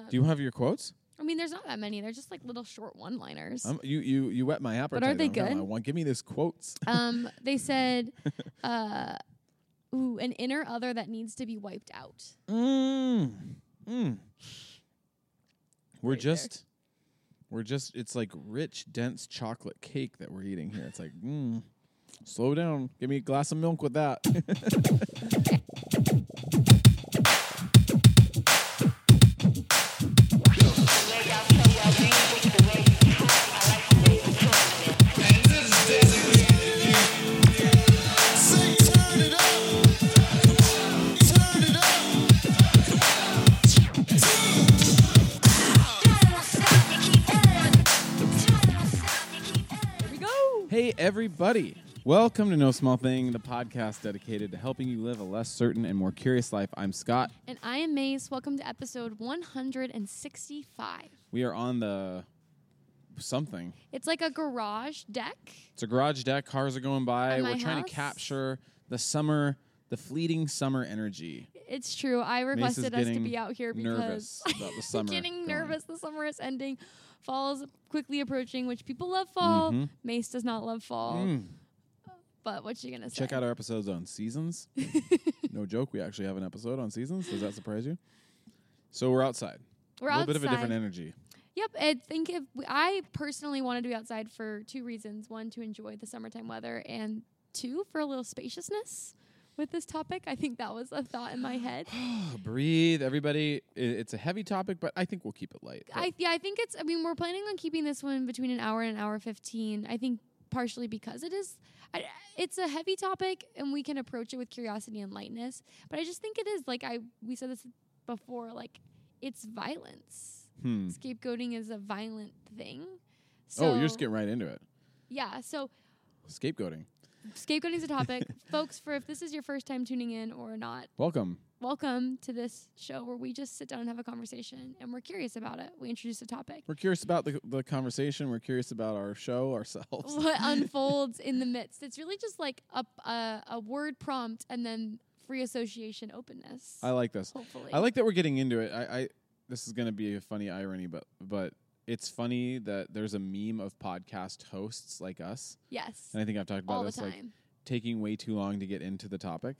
Um, Do you have your quotes? I mean, there's not that many. They're just like little short one-liners. Um, you you you whet my appetite. But are they good? like, want give me this quotes. um, they said, uh, "Ooh, an inner other that needs to be wiped out." Mm. Mm. We're Right there. just we're just it's like rich, dense chocolate cake that we're eating here. It's like, mm, slow down. Give me a glass of milk with that. everybody. Welcome to No Small Thing, the podcast dedicated to helping you live a less certain and more curious life. I'm Scott. And I am Maze. Welcome to episode 165. We are on the something. It's like a garage deck. It's a garage deck. Cars are going by. At We're trying house? to capture the summer, the fleeting summer energy. It's true. I requested us to getting be out here because nervous about the summer. getting going. nervous. The summer is ending. Fall is quickly approaching, which people love fall. Mhm. Mace does not love fall. Mm. But what's she gonna say? Check out our episodes on seasons. no joke, we actually have an episode on seasons. Does that surprise you? So we're outside. We're outside. a little outside. bit of a different energy. Yep, I think if I personally wanted to be outside for two reasons: one, to enjoy the summertime weather, and two, for a little spaciousness with this topic. I think that was a thought in my head. Breathe, everybody. I- It's a heavy topic, but I think we'll keep it light. I yeah, I think it's. I mean, we're planning on keeping this one between an hour and an hour fifteen. I think partially because it is. I, it's a heavy topic, and we can approach it with curiosity and lightness. But I just think it is like I we said this before. Like it's violence. hmm. Scapegoating is a violent thing. So, Oh, you're just getting right into it. Yeah. So Scapegoating. Scapegoating is a topic, folks. For if this is your first time tuning in or not, Welcome. welcome to this show where we just sit down and have a conversation, and we're curious about it. We introduce a topic. We're curious about the, the conversation. We're curious about our show ourselves. what unfolds in the midst. It's really just like a, a a word prompt and then free association openness. I like this. hopefully, I like that we're getting into it. I, I this is going to be a funny irony, but but it's funny that there's a meme of podcast hosts like us, yes and I think I've talked about all this like taking way too long to get into the topic,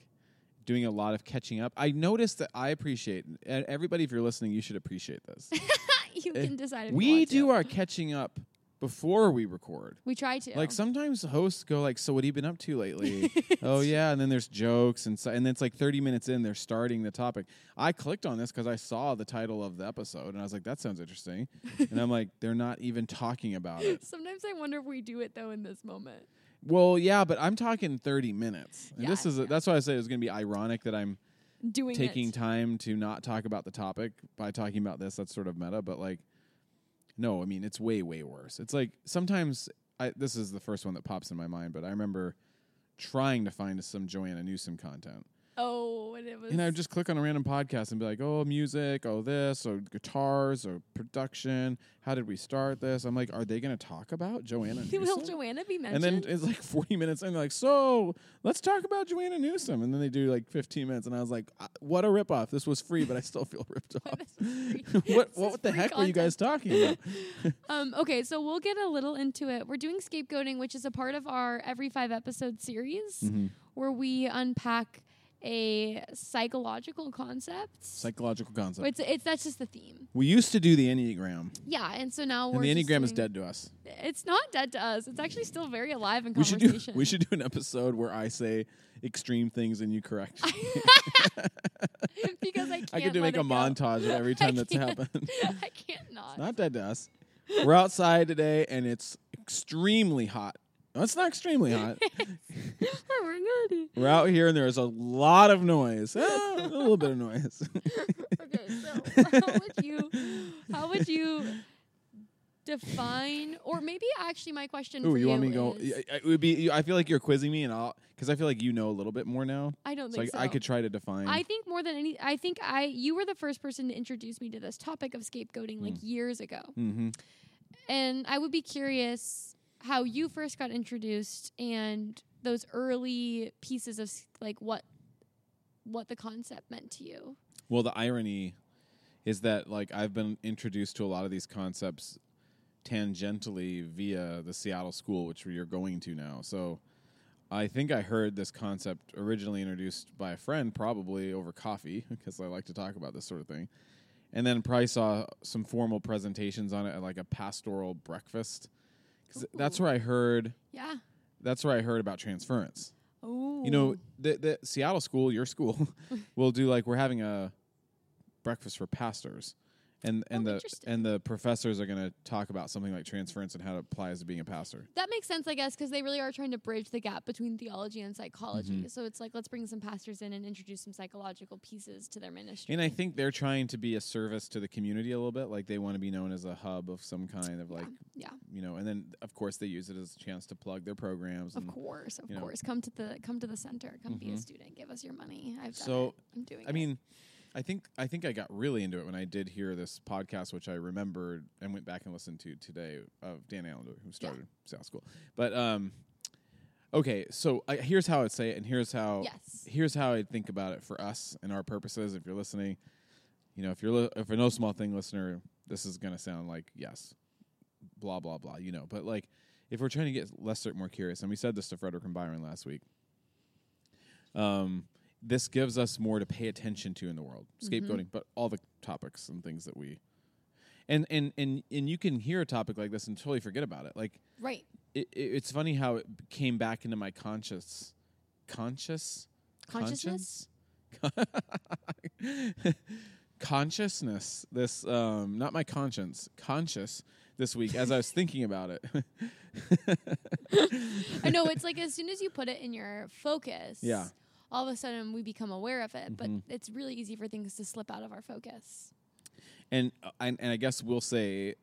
doing a lot of catching up. I noticed that I appreciate, and everybody, if you're listening, you should appreciate this. you eh, can decide. If you we do our catching up before we record. We try to. Like sometimes hosts go like, "So what have you been up to lately?" oh yeah, and then there's jokes and so, and then it's like 30 minutes in, they're starting the topic. I clicked on this because I saw the title of the episode and I was like, "That sounds interesting," and I'm like, "They're not even talking about it." Sometimes I wonder if we do it though in this moment. Well, yeah, but I'm talking 30 minutes, and this Yeah, is a, yeah. that's why I say it was going to be ironic that I'm Doing taking it. time to not talk about the topic by talking about this. That's sort of meta, but like, no, I mean it's way way worse. It's like sometimes I this is the first one that pops in my mind, but I remember trying to find some Joanna Newsom content, Oh, and it was. and I would just click on a random podcast and be like, oh, music, oh this, or guitars, or production. How did we start this? I'm like, are they going to talk about Joanna Will Joanna be mentioned? and then it's like 40 minutes and they're like, so let's talk about Joanna Newsom. And then they do like 15 minutes. And I was like, uh, what a ripoff. This was free, but I still feel ripped off. This is free. what what the heck were you guys talking about? Um, okay, so we'll get a little into it. We're doing scapegoating, which is a part of our every five episode series Mm-hmm. where we unpack a psychological concept. Psychological concept. it's it's that's just the theme. we used to do the Enneagram, Yeah, and so now and we're the Enneagram is dead to us. It's not dead to us. It's actually still very alive in We should do we should do an episode where I say extreme things and you correct. me. because I can't. I could do make a go. montage of every time that's happened. I can't not. not dead to us. We're outside today and it's extremely hot. It's not extremely hot. Oh my God. We're out here and there's a lot of noise. Ah, a little bit of noise. Okay, so how would you how would you define or maybe actually my question Ooh, for you want me to go? is- I- I- It would be. I feel like you're quizzing me, and I'll because I feel like you know a little bit more now. I don't So think I, so. I could try to define. I think more than any I think I you were the first person to introduce me to this topic of scapegoating like years ago. mm-hmm. And I would be curious how you first got introduced and those early pieces of like what what the concept meant to you. Well, the irony is that like I've been introduced to a lot of these concepts tangentially via the Seattle school, which we are going to now. So I think I heard this concept originally introduced by a friend, probably over coffee, because I like to talk about this sort of thing. And then probably saw some formal presentations on it at like a pastoral breakfast. That's where I heard. Yeah. That's where I heard about transference. Oh. You know, the the Seattle school, your school, will do like we're having a breakfast for pastors, and and Oh, the and the professors are going to talk about something like transference and how it applies to being a pastor. that makes sense, I guess, because they really are trying to bridge the gap between theology and psychology. Mm-hmm. So it's like let's bring some pastors in and introduce some psychological pieces to their ministry. And I think they're trying to be a service to the community a little bit, like they want to be known as a hub of some kind of like yeah, you know, and then of course they use it as a chance to plug their programs. of and course, of you know. course. Come to the come to the center. Come be a Mhm. student. Give us your money. I've done So, it. I'm doing. I it. mean, I think I think I got really into it when I did hear this podcast, which I remembered and went back and listened to today of Dan Allender, who started South School. But um, okay, so I, here's how I'd say it, and here's how Yes. here's how I think about it for us and our purposes. If you're listening, you know, if you're li- if you're no small thing listener, this is gonna sound like yes, blah blah blah, you know. But like, if we're trying to get less more curious, and we said this to Frederick and Byron last week, um, this gives us more to pay attention to in the world, scapegoating, but all the topics and things that we. And, and and and you can hear a topic like this and totally forget about it. Like right. it, it, it's funny how it came back into my conscious, conscious, Consciousness? conscience? consciousness. This um, not my conscience, conscious this week as I was thinking about it. I know it's like as soon as you put it in your focus, Yeah. All of a sudden we become aware of it. But Mhm. it's really easy for things to slip out of our focus. and, uh, and and I guess we'll say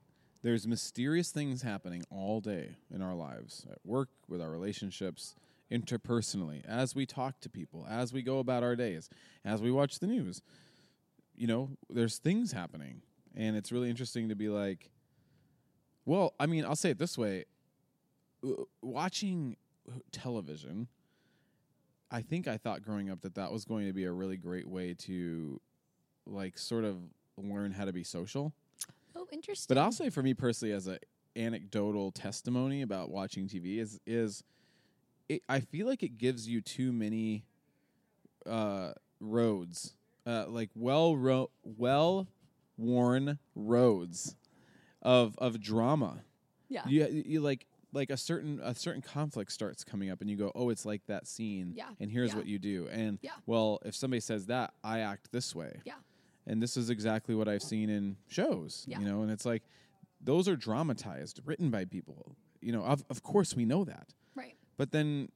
there's mysterious things happening all day in our lives at work with our relationships interpersonally as we talk to people as we go about our days as we watch the news you know there's things happening and it's really interesting to be like well i mean i'll say it this way watching television i think i thought growing up that that was going to be a really great way to like sort of learn how to be social Oh, interesting. but I'll say for me personally, as a anecdotal testimony about watching TV, is is it, I feel like it gives you too many uh, roads, uh, like well ro- well worn roads of of drama. yeah. You you like like a certain a certain conflict starts coming up, and you go, oh, it's like that scene, Yeah, and here's yeah. what you do, and Yeah. well, if somebody says that, I act this way, Yeah. and this is exactly what I've seen in shows, Yeah. you know, and it's like those are dramatized, written by people, you know. Of of course we know that, Right. but then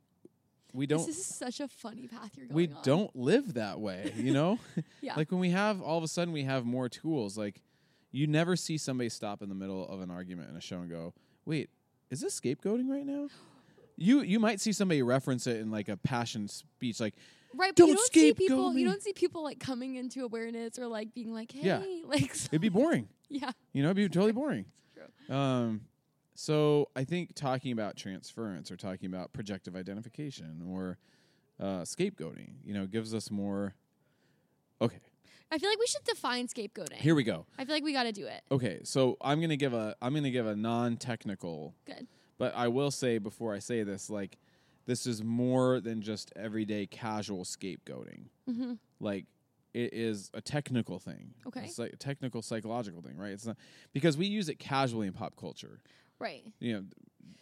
we don't This is such a funny path you're going we on. don't live that way, you know. Yeah. like when we have all of a sudden we have more tools, like you never see somebody stop in the middle of an argument in a show and go, "Wait, is this scapegoating right now?" You you might see somebody reference it in like a passion speech, like right. But you don't don't see scapegoat people. me. You don't see people like coming into awareness or like being like, hey, Yeah. like, so- it'd be boring. yeah. You know, it'd be totally boring. True. Um, so I think talking about transference or talking about projective identification or uh, scapegoating, you know, gives us more. Okay, I feel like we should define scapegoating. here we go. I feel like we got to do it. Okay, so I'm gonna give a I'm gonna give a non-technical, Good. but I will say before I say this, like, this is more than just everyday casual scapegoating. Mm-hmm. Like, it is a technical thing. Okay. it's like a technical psychological thing, right? It's not because we use it casually in pop culture. Right. you know,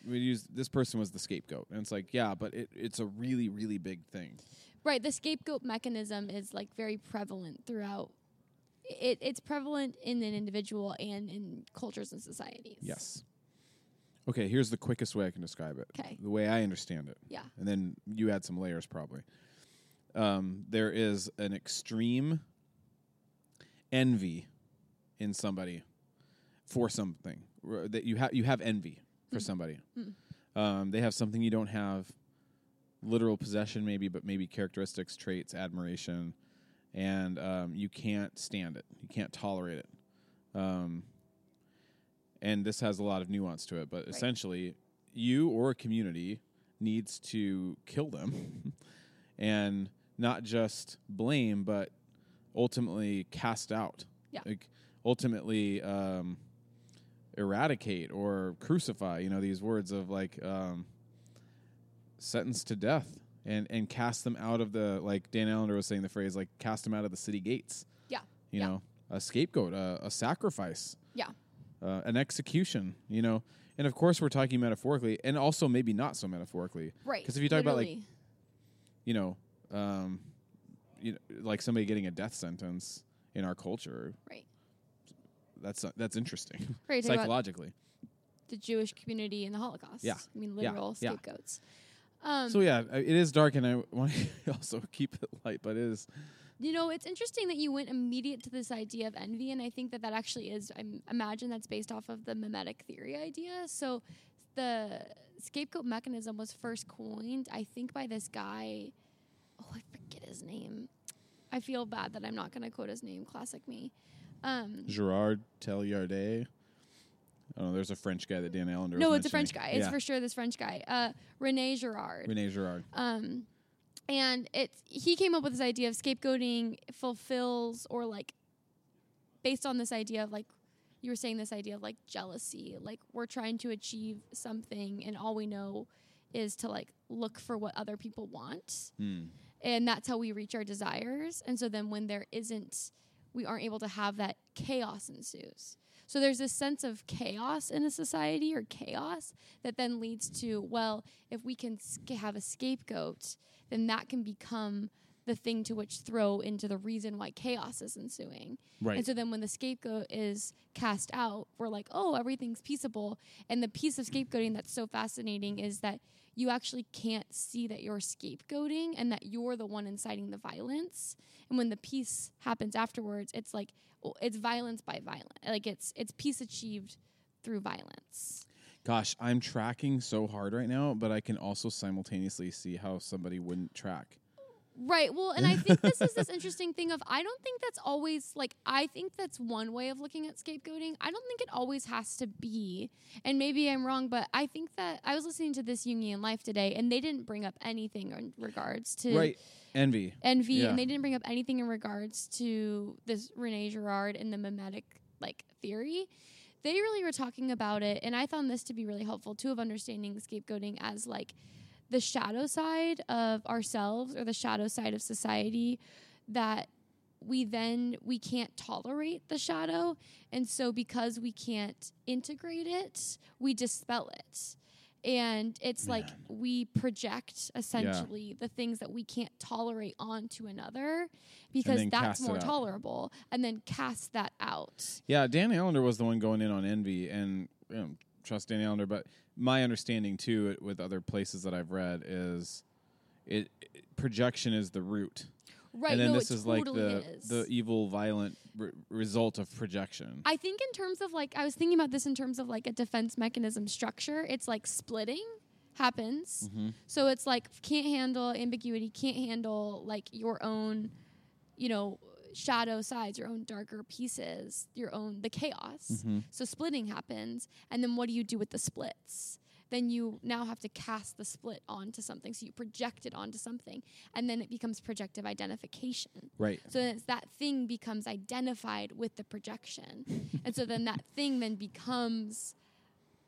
we use this person was the scapegoat, and it's like, yeah, but it, it's a really, really big thing. Right. The scapegoat mechanism is like very prevalent throughout. It, it's prevalent in an individual and in cultures and societies. Yes. Okay, here's the quickest way I can describe it. 'Kay. The way I understand it, Yeah. and then you add some layers probably. Um, there is an extreme envy in somebody for something R- that you have. You have envy for somebody. Um, they have something you don't have. Literal possession, maybe, but maybe characteristics, traits, admiration, and um, you can't stand it. You can't tolerate it. Um, and this has a lot of nuance to it, but essentially, you or a community needs to kill them and not just blame, but ultimately cast out Yeah. like ultimately um, eradicate or crucify. You know these words of like um, sentence to death and and cast them out of the like Dan Allender was saying the phrase like cast them out of the city gates. Yeah. You Yeah. know, a scapegoat, a, a sacrifice, Yeah. uh, an execution. You know, and of course we're talking metaphorically, and also maybe not so metaphorically. Right. Cuz if you talk about, like, you know, um, you know, like somebody getting a death sentence in our culture. Right. That's that's interesting Right, psychologically. the Jewish community in the Holocaust. Yeah. I mean, literal Yeah. scapegoats. Um, So yeah, it is dark, and I want to also keep it light, but it is You know, it's interesting that you went immediate to this idea of envy, and I think that that actually is. I imagine that's based off of the mimetic theory idea. So, the scapegoat mechanism was first coined, I think, by this guy. Oh, I forget his name. I feel bad that I'm not going to quote his name. Classic me. Um, Gerard Telliardet. I don't know. There's a French guy that Dan Allender. no, it's a French guy. It's yeah. for sure this French guy, uh, Rene Girard. Rene Girard. Um, and it's he came up with this idea of scapegoating fulfills or like based on this idea of like you were saying this idea of like jealousy, like we're trying to achieve something and all we know is to like look for what other people want. Hmm. And that's how we reach our desires. And so then when there isn't we aren't able to have that chaos ensues. So there's this sense of chaos in a society or chaos that then leads to well, if we can have a scapegoat, then that can become the thing to which throw into the reason why chaos is ensuing. Right. And so then when the scapegoat is cast out, we're like, oh, everything's peaceable. And the piece of scapegoating that's so fascinating is that you actually can't see that you're scapegoating and that you're the one inciting the violence. And when the peace happens afterwards, it's like it's violence by violence. Like it's it's peace achieved through violence. Gosh, I'm tracking so hard right now, but I can also simultaneously see how somebody wouldn't track. Right. Well, and I think this is this interesting thing of I don't think that's always like I think that's one way of looking at scapegoating. I don't think it always has to be. And maybe I'm wrong, but I think that I was listening to this Jungian Life today and they didn't bring up anything in regards to Right. Envy. envy Yeah. and they didn't bring up anything in regards to this Rene Girard and the mimetic like theory. They really were talking about it and I found this to be really helpful too of understanding scapegoating as like the shadow side of ourselves or the shadow side of society that we then we can't tolerate the shadow. And so because we can't integrate it we dispel it. And it's like we project essentially the things that we can't tolerate onto another because that's more tolerable and then cast that out. Yeah, Dan Allender was the one going in on envy, and you know, trust Dan Allender. But my understanding too, with other places that I've read, is it, it- projection is the root, right and then no this is totally like the is. the evil, violent re- result of projection. I think in terms of like I was thinking about this in terms of like a defense mechanism structure. It's like splitting happens. Mhm. So it's like can't handle ambiguity, can't handle like your own, you know, shadow sides, your own darker pieces, your own the chaos. Mhm. So splitting happens, and then what do you do with the splits? Then you now have to cast the split onto something. So you project it onto something, and then it becomes projective identification. Right. So then it's that thing becomes identified with the projection. and so then that thing then becomes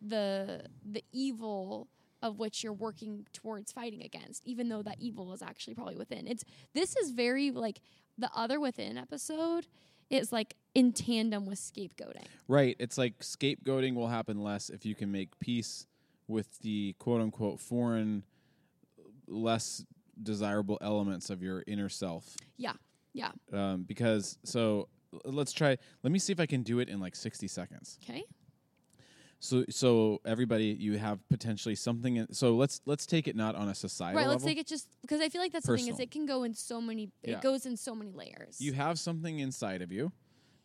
the the evil of which you're working towards fighting against, even though that evil is actually probably within. It's this is very like the other within episode is like in tandem with scapegoating. Right. It's like scapegoating will happen less if you can make peace with the quote unquote foreign, less desirable elements of your inner self. Yeah. Yeah. Um, because so let's try. Let me see if I can do it in like sixty seconds. Okay. So so everybody, you have potentially something. In, so let's let's take it not on a societal right. Let's level. take it just because I feel like that's the thing is it can go in so many. Yeah. It goes in so many layers. you have something inside of you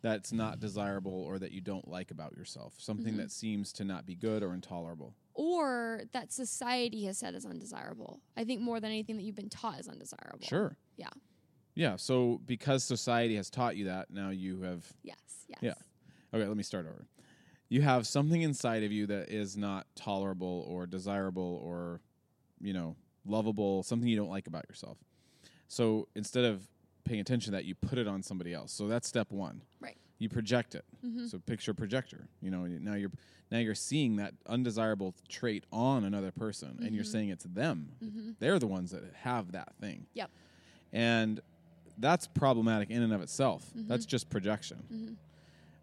that's not desirable or that you don't like about yourself. Something Mm-hmm. that seems to not be good or intolerable. or that society has said is undesirable. I think more than anything that you've been taught is undesirable. Sure. Yeah. Yeah. So because society has taught you that, now you have. Yes. Yes. Yeah. Okay, let me start over. You have something inside of you that is not tolerable or desirable or, you know, lovable, something you don't like about yourself. So instead of paying attention to that, you put it on somebody else. So that's step one. Right. you project it. Mm-hmm. So picture projector. You know, now you're now you're seeing that undesirable trait on another person, and you're Mhm. saying it's them. Mm-hmm. They're the ones that have that thing. Yep. And that's problematic in and of itself. Mhm. That's just projection.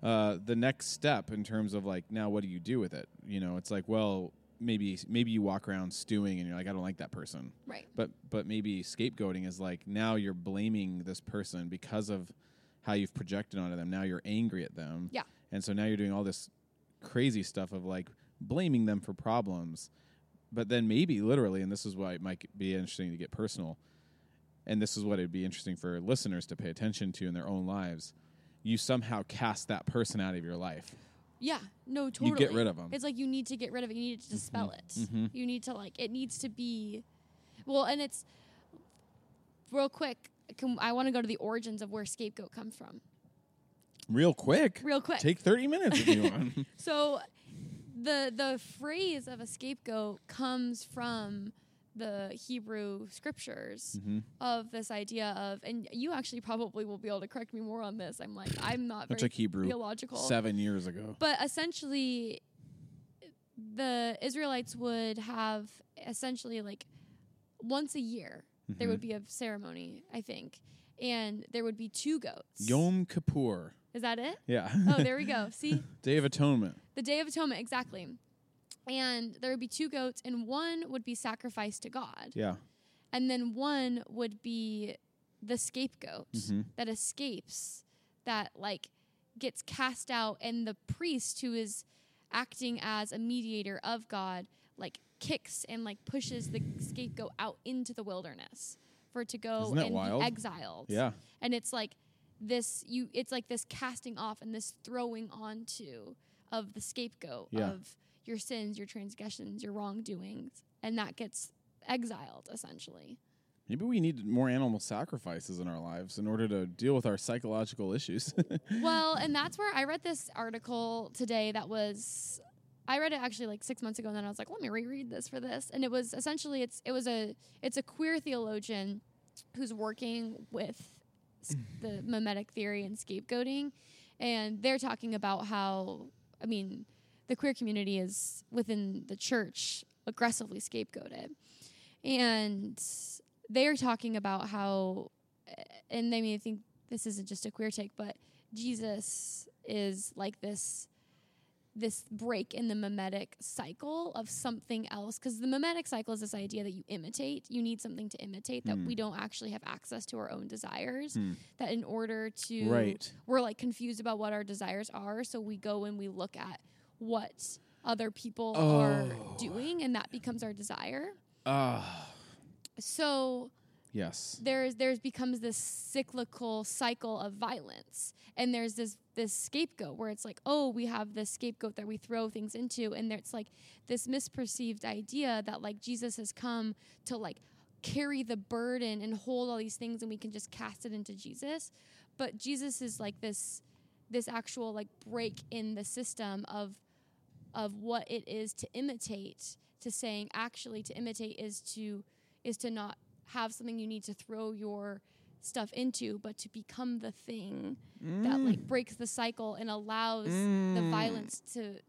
Uh, the next step in terms of like now what do you do with it? You know, it's like well maybe maybe you walk around stewing and you're like I don't like that person. Right. But but maybe scapegoating is like now you're blaming this person because of how you've projected onto them. Now you're angry at them. Yeah. And so now you're doing all this crazy stuff of like blaming them for problems. But then maybe literally, and this is why it might be interesting to get personal, and this is what it'd be interesting for listeners to pay attention to in their own lives. You somehow cast that person out of your life. Yeah. No. Totally. You get rid of them. It's like you need to get rid of it. You need to dispel it. Mhm. You need to like it needs to be well, and it's real quick. Can, I want to go to the origins of where scapegoat comes from. Real quick. Real quick. Take 30 minutes if you want. So the the phrase of a scapegoat comes from the Hebrew scriptures hmm of this idea of and you actually probably will be able to correct me more on this. I'm like I'm not very took Hebrew theological. seven years ago. But essentially, the Israelites would have essentially like once a year there Mhm. would be a ceremony, I think, and there would be two goats. Yom Kippur. Is that it? Yeah. Oh, there we go. See, Day of Atonement. the Day of Atonement, exactly. And there would be two goats, and one would be sacrificed to God, Yeah. and then one would be the scapegoat Mhm. that escapes, that like gets cast out, and the priest who is acting as a mediator of God, like kicks and like pushes the scapegoat out into the wilderness for it to go and wild? be exiled. Yeah. And it's like this you it's like this casting off and this throwing onto of the scapegoat Yeah. of your sins, your transgressions, your wrongdoings, and that gets exiled essentially. Maybe we need more animal sacrifices in our lives in order to deal with our psychological issues. well, and that's where I read this article today that was I read it actually like six months ago, and then I was like, let me reread this for this. And it was essentially it's it was a it's a queer theologian who's working with the mimetic theory and scapegoating, and they're talking about how I mean the queer community is within the church aggressively scapegoated, and they're talking about how, and they may think this isn't just a queer take, but Jesus is like this this break in the mimetic cycle of something else because the mimetic cycle is this idea that you imitate you need something to imitate that Hmm. we don't actually have access to our own desires Hmm. that in order to right. we're like confused about what our desires are so we go and we look at what other people are Oh. doing and that becomes our desire Ah. so yes. there's there's becomes this cyclical cycle of violence and there's this this scapegoat where it's like oh we have this scapegoat that we throw things into and there's like this misperceived idea that like jesus has come to like carry the burden and hold all these things and we can just cast it into jesus but jesus is like this this actual like break in the system of of what it is to imitate to saying actually to imitate is to is to not have something you need to throw your stuff into, but to become the thing that Mm. like breaks the cycle and allows the violence to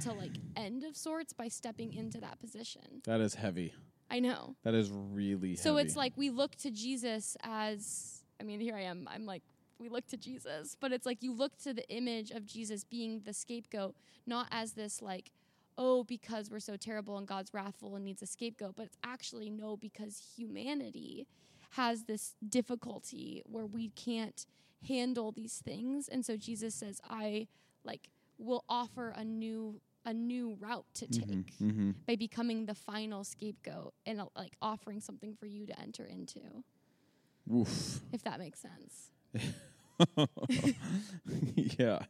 to like end of sorts by stepping into that position. That is heavy. I know. That is really So heavy. it's like we look to Jesus as I mean, here I am. I'm like we look to Jesus, but it's like you look to the image of Jesus being the scapegoat, not as this like oh because we're so terrible and God's wrathful and needs a scapegoat, but it's actually no because humanity has this difficulty where we can't handle these things and so Jesus says I like will offer a new a new route to take Mhm, mhm. by becoming the final scapegoat and uh, like offering something for you to enter into Oof. if that makes sense yeah.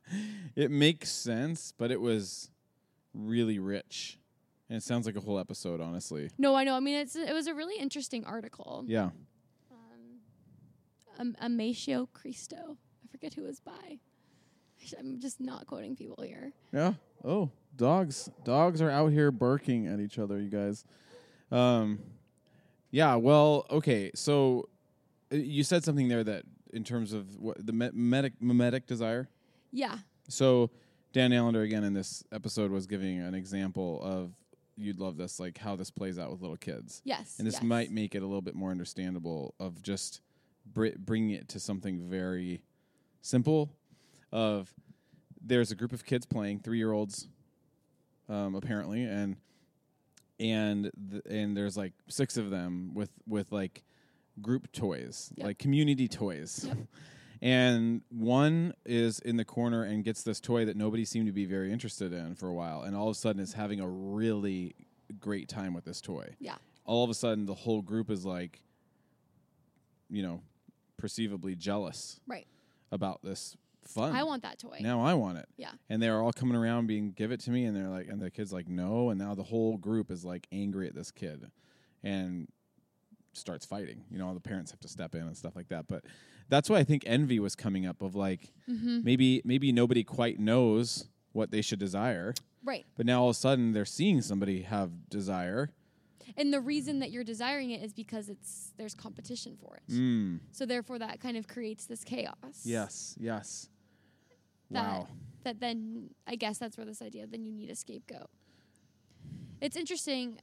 It makes sense, but it was really rich. And it sounds like a whole episode, honestly. no i know i mean it's it was a really interesting article Yeah. um, imitatio Christi i forget who it was by i'm just not quoting people here Yeah. Oh, dogs. Dogs are out here barking at each other, you guys. Um Yeah, well, okay. So uh, you said something there that in terms of what the me- mimetic mimetic desire? Yeah. So Dan Allender again in this episode was giving an example of you'd love this, like how this plays out with little kids. Yes. and this yes. might make it a little bit more understandable of just br- bringing it to something very simple of there's a group of kids playing three year olds um, apparently and and th- and there's like six of them with with like group toys Yep. like community toys Yep. and one is in the corner and gets this toy that nobody seemed to be very interested in for a while and all of a sudden is having a really great time with this toy Yeah. all of a sudden the whole group is like you know perceivably jealous Right. about this fun I want that toy. now i want it Yeah. and they're all coming around being give it to me and they're like and the kid's like no and now the whole group is like angry at this kid and starts fighting you know all the parents have to step in and stuff like that but that's why i think envy was coming up of like Mm-hmm. maybe maybe nobody quite knows what they should desire Right. but now all of a sudden they're seeing somebody have desire And the reason that you're desiring it is because it's there's competition for it. mm. So therefore that kind of creates this chaos. yes yes That wow that then I guess that's where this idea then you need a scapegoat. It's interesting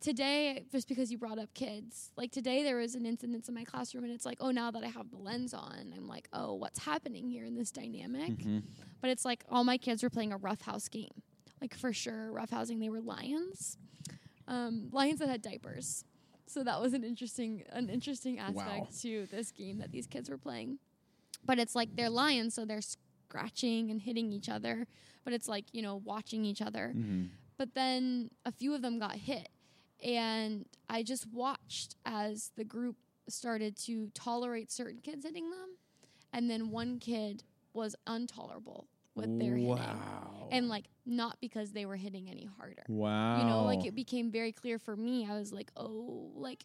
today just because you brought up kids. Like today there was an incident in my classroom and it's like, "Oh, now that I have the lens on, I'm like, "Oh, what's happening here in this dynamic?" Mhm. But it's like all my kids were playing a roughhouse game. Like for sure, roughhousing they were lions. Um, lions that had diapers. So that was an interesting an interesting aspect Wow. to this game that these kids were playing. But it's like they're lions, so they're scratching and hitting each other. But it's like, you know, watching each other. Mhm. But then a few of them got hit. And I just watched as the group started to tolerate certain kids hitting them. And then one kid was intolerable with their hitting. And like not because they were hitting any harder. wow You know, like it became very clear for me. I was like, oh, like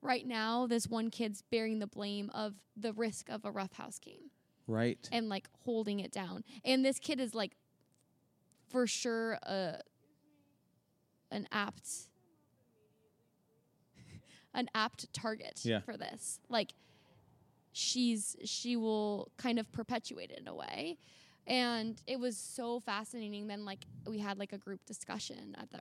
right now, this one kid's bearing the blame of the risk of a roughhouse game right and like holding it down. And this kid is like for sure a an apt an apt target Yeah. for this. Like she's she will kind of perpetuate it in a way. And it was so fascinating. Then like we had like a group discussion at the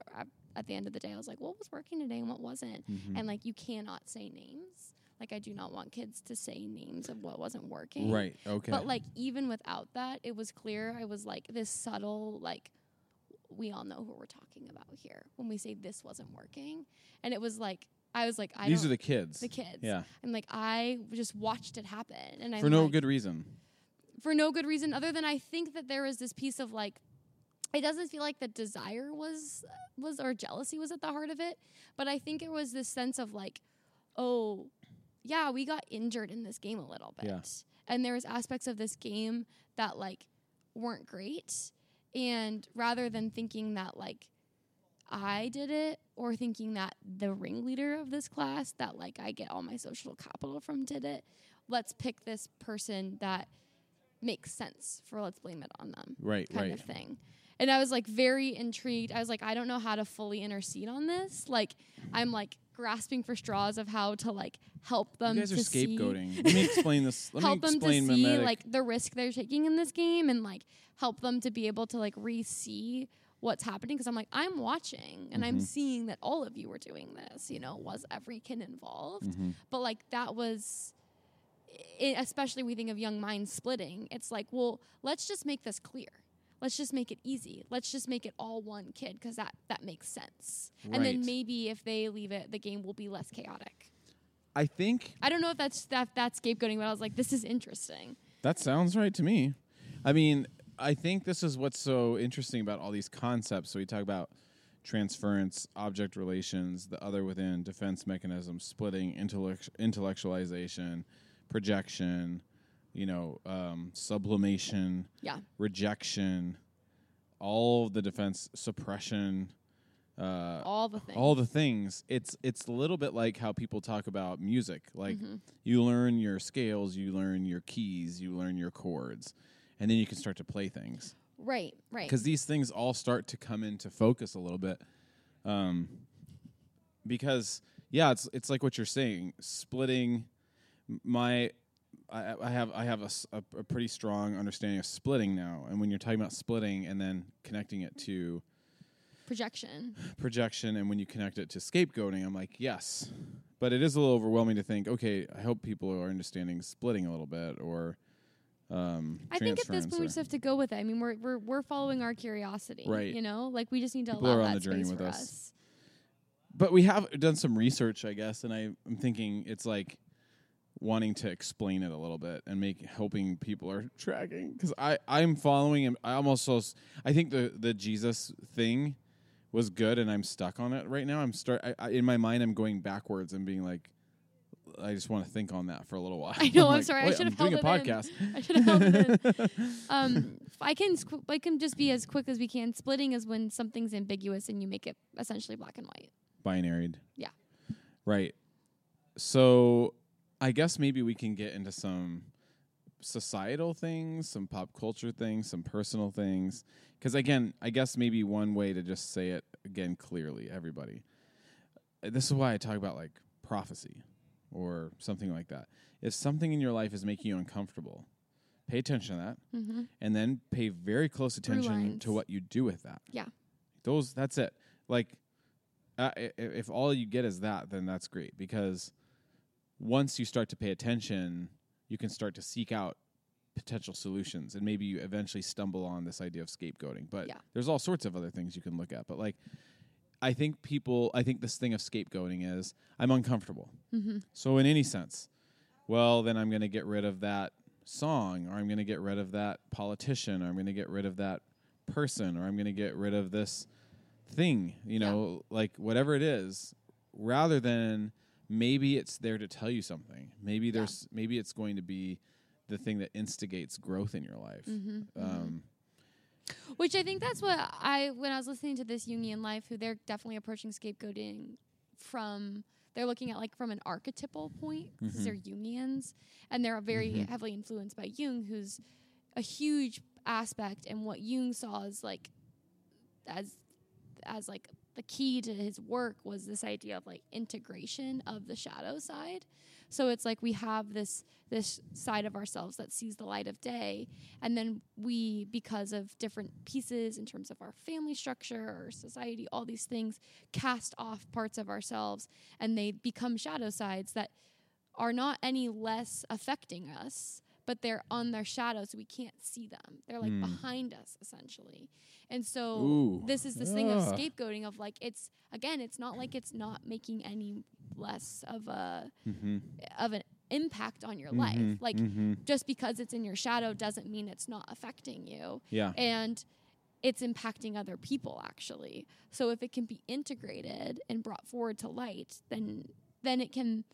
at, the end of the day. I was like, what was working today and what wasn't? Mhm. And like you cannot say names. Like I do not want kids to say names of what wasn't working. right okay But like even without that, it was clear. I was like this subtle like we all know who we're talking about here when we say this wasn't working, and it was like I was like I these are the kids the kids. yeah and like I just watched it happen, and I'm for no like- good reason for no good reason other than I think that there was this piece of like it doesn't feel like the desire was was or jealousy was at the heart of it, but I think it was this sense of like, oh, yeah, we got injured in this game a little bit. Yeah. And there was aspects of this game that like weren't great. And rather than thinking that like I did it or thinking that the ringleader of this class that like I get all my social capital from did it, let's pick this person that makes sense for let's blame it on them right kind right of thing. And I was like very intrigued. I was like, I don't know how to fully intercede on this. Like, I'm like grasping for straws of how to like help them. you guys are see- scapegoating let me explain this let help me them to explain see like the risk they're taking in this game and like help them to be able to like re-see what's happening because I'm like I'm watching and I'm Mhm. seeing that all of you were doing this. You know, was every kid involved? Mhm. But like that was, i especially we think of young minds splitting. It's like, well, let's just make this clear. Let's just make it easy. Let's just make it all one kid because that that makes sense. And then maybe if they leave it, the game will be less chaotic. I think I don't know if that's that that's scapegoating, but I was like, this is interesting. That sounds right to me. I mean, I think this is what's so interesting about all these concepts. So we talk about transference, object relations, the other within, defense mechanism, splitting, intellect- intellectualization, projection, you know, um, sublimation, Yeah. rejection, all the defense suppression, uh, All the things. all the things. It's it's a little bit like how people talk about music. Like Mhm. you learn your scales, you learn your keys, you learn your chords, and then you can start to play things. Right, right. Because these things all start to come into focus a little bit. Um, because yeah, it's it's like what you're saying, splitting. My I, I have I have a pretty strong understanding of splitting now. And when you're talking about splitting and then connecting it to Projection. projection, and when you connect it to scapegoating, I'm like, yes. But it is a little overwhelming to think. Okay, I hope people are understanding splitting a little bit, or um, I think at this point we just have to go with it. I mean, we're we're we're following our curiosity, Right. You know, like we just need to People allow that the journey space with for us. us. but we have done some research, I guess, and I, I'm thinking it's like wanting to explain it a little bit and make hoping people are tracking because I I'm following him. I almost so I think the the Jesus thing was good, and I'm stuck on it right now. I'm start I, I, in my mind. I'm going backwards and being like. I just want to think on that for a little while. I know, I'm like, sorry, I should I'm have doing a held it in." podcast. I should have held it in. Um, I can squ- I can just be as quick as we can. Splitting is when something's ambiguous and you make it essentially black and white. binaried. Yeah. Right. So I guess maybe we can get into some societal things, some pop culture things, some personal things. Because again, I guess maybe one way to just say it again clearly, everybody. This is why I talk about like prophecy or something like that. If something in your life is making you uncomfortable, pay attention to that Mm-hmm. and then pay very close attention to what you do with that. Yeah. Those that's it. Like uh, if all you get is that, then that's great because once you start to pay attention, you can start to seek out potential solutions and maybe you eventually stumble on this idea of scapegoating. But Yeah. there's all sorts of other things you can look at. But like I think people I think this thing of scapegoating is I'm uncomfortable. Mm-hmm. So in any sense, well, then I'm going to get rid of that song, or I'm going to get rid of that politician, or I'm going to get rid of that person, or I'm going to get rid of this thing. You know, like whatever it is, rather than maybe it's there to tell you something. Maybe Yeah. there's maybe it's going to be the thing that instigates growth in your life. Mm-hmm. Um, Which I think that's what I when I was listening to this Jungian life, who they're definitely approaching scapegoating from they're looking at like from an archetypal point because Mhm. they're Jungians and they're very Mhm. heavily influenced by Jung, who's a huge aspect and what Jung saw as like as as like the key to his work was this idea of like integration of the shadow side. So it's like we have this this side of ourselves that sees the light of day. And then we because of different pieces in terms of our family structure our society all these things cast off parts of ourselves and they become shadow sides that are not any less affecting us but they're on their shadow so we can't see them. They're like Hmm. behind us essentially. And so Ooh. this is this thing of Ah. scapegoating of like it's again it's not like it's not making any less of a mhm, of an impact on your life. Mhm, like mhm. just because it's in your shadow doesn't mean it's not affecting you. Yeah, and it's impacting other people actually. So if it can be integrated and brought forward to light then then it can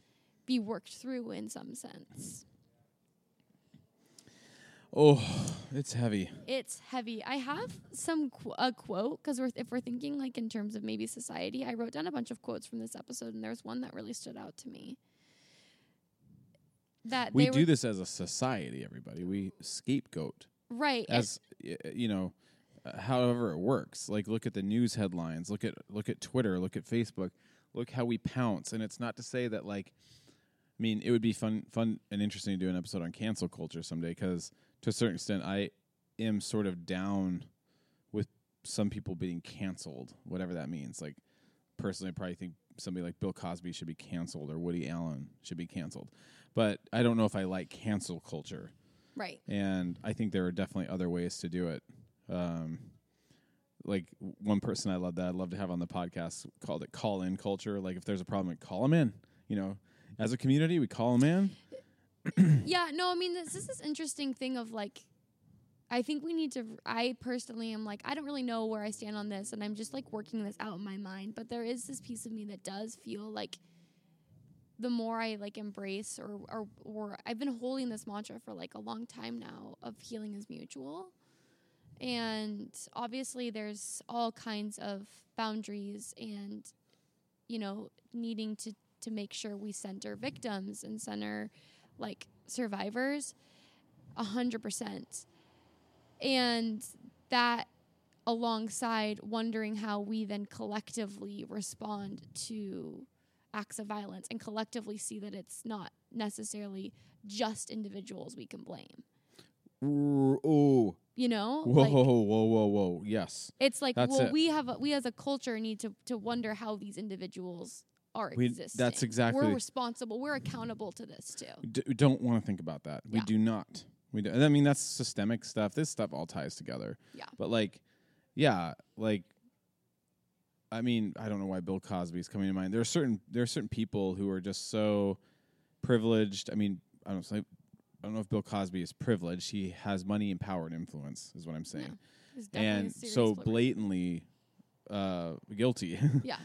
be worked through in some sense oh, it's heavy. it's heavy. I have some qu- a quote because we're, if we're thinking like in terms of maybe society i wrote down a bunch of quotes from this episode and there's one that really stood out to me. That We do this as a society. Everybody, we scapegoat. right. As y- you know uh, however it works. Like look at the news headlines. Look at look at twitter. Look at facebook. Look how we pounce. And it's not to say that like i mean it would be fun fun and interesting to do an episode on cancel culture someday because to a certain extent i am sort of down with some people being canceled whatever that means like personally i probably think somebody like bill cosby should be canceled or woody allen should be canceled but i don't know if i like cancel culture right and I think there are definitely other ways to do it. Um, like one person I love that I'd love to have on the podcast called it call in culture. Like if there's a problem, call them in. You know, as a community, we call them in. Yeah no i mean this, is this is interesting thing of like i think we need to i personally am like i don't really know where i stand on this and i'm just like working this out in my mind but there is this piece of me that does feel like the more i like embrace or or, or i've been holding this mantra for like a long time now of healing is mutual and obviously there's all kinds of boundaries and you know needing to to make sure we center victims and center like survivors a hundred percent and that alongside wondering how we then collectively respond to acts of violence and collectively see that it's not necessarily just individuals we can blame. Ooh, ooh. You know, whoa, like whoa, whoa, whoa, whoa. Yes, it's like That's well, it. we have a, we as a culture need to to wonder how these individuals are We- existing. that's exactly- we're responsible. We're accountable to this too. D- we don't want to think about that. We do not. We do. I mean, that's systemic stuff. This stuff all ties together. Yeah. But like, yeah, like, I mean, I don't know why Bill Cosby's coming to mind. There are certain there are certain people who are just so privileged. I mean, I don't say. I don't know if Bill Cosby is privileged. He has money and power and influence, is what I'm saying. A and so flavor. blatantly uh, guilty. Yeah.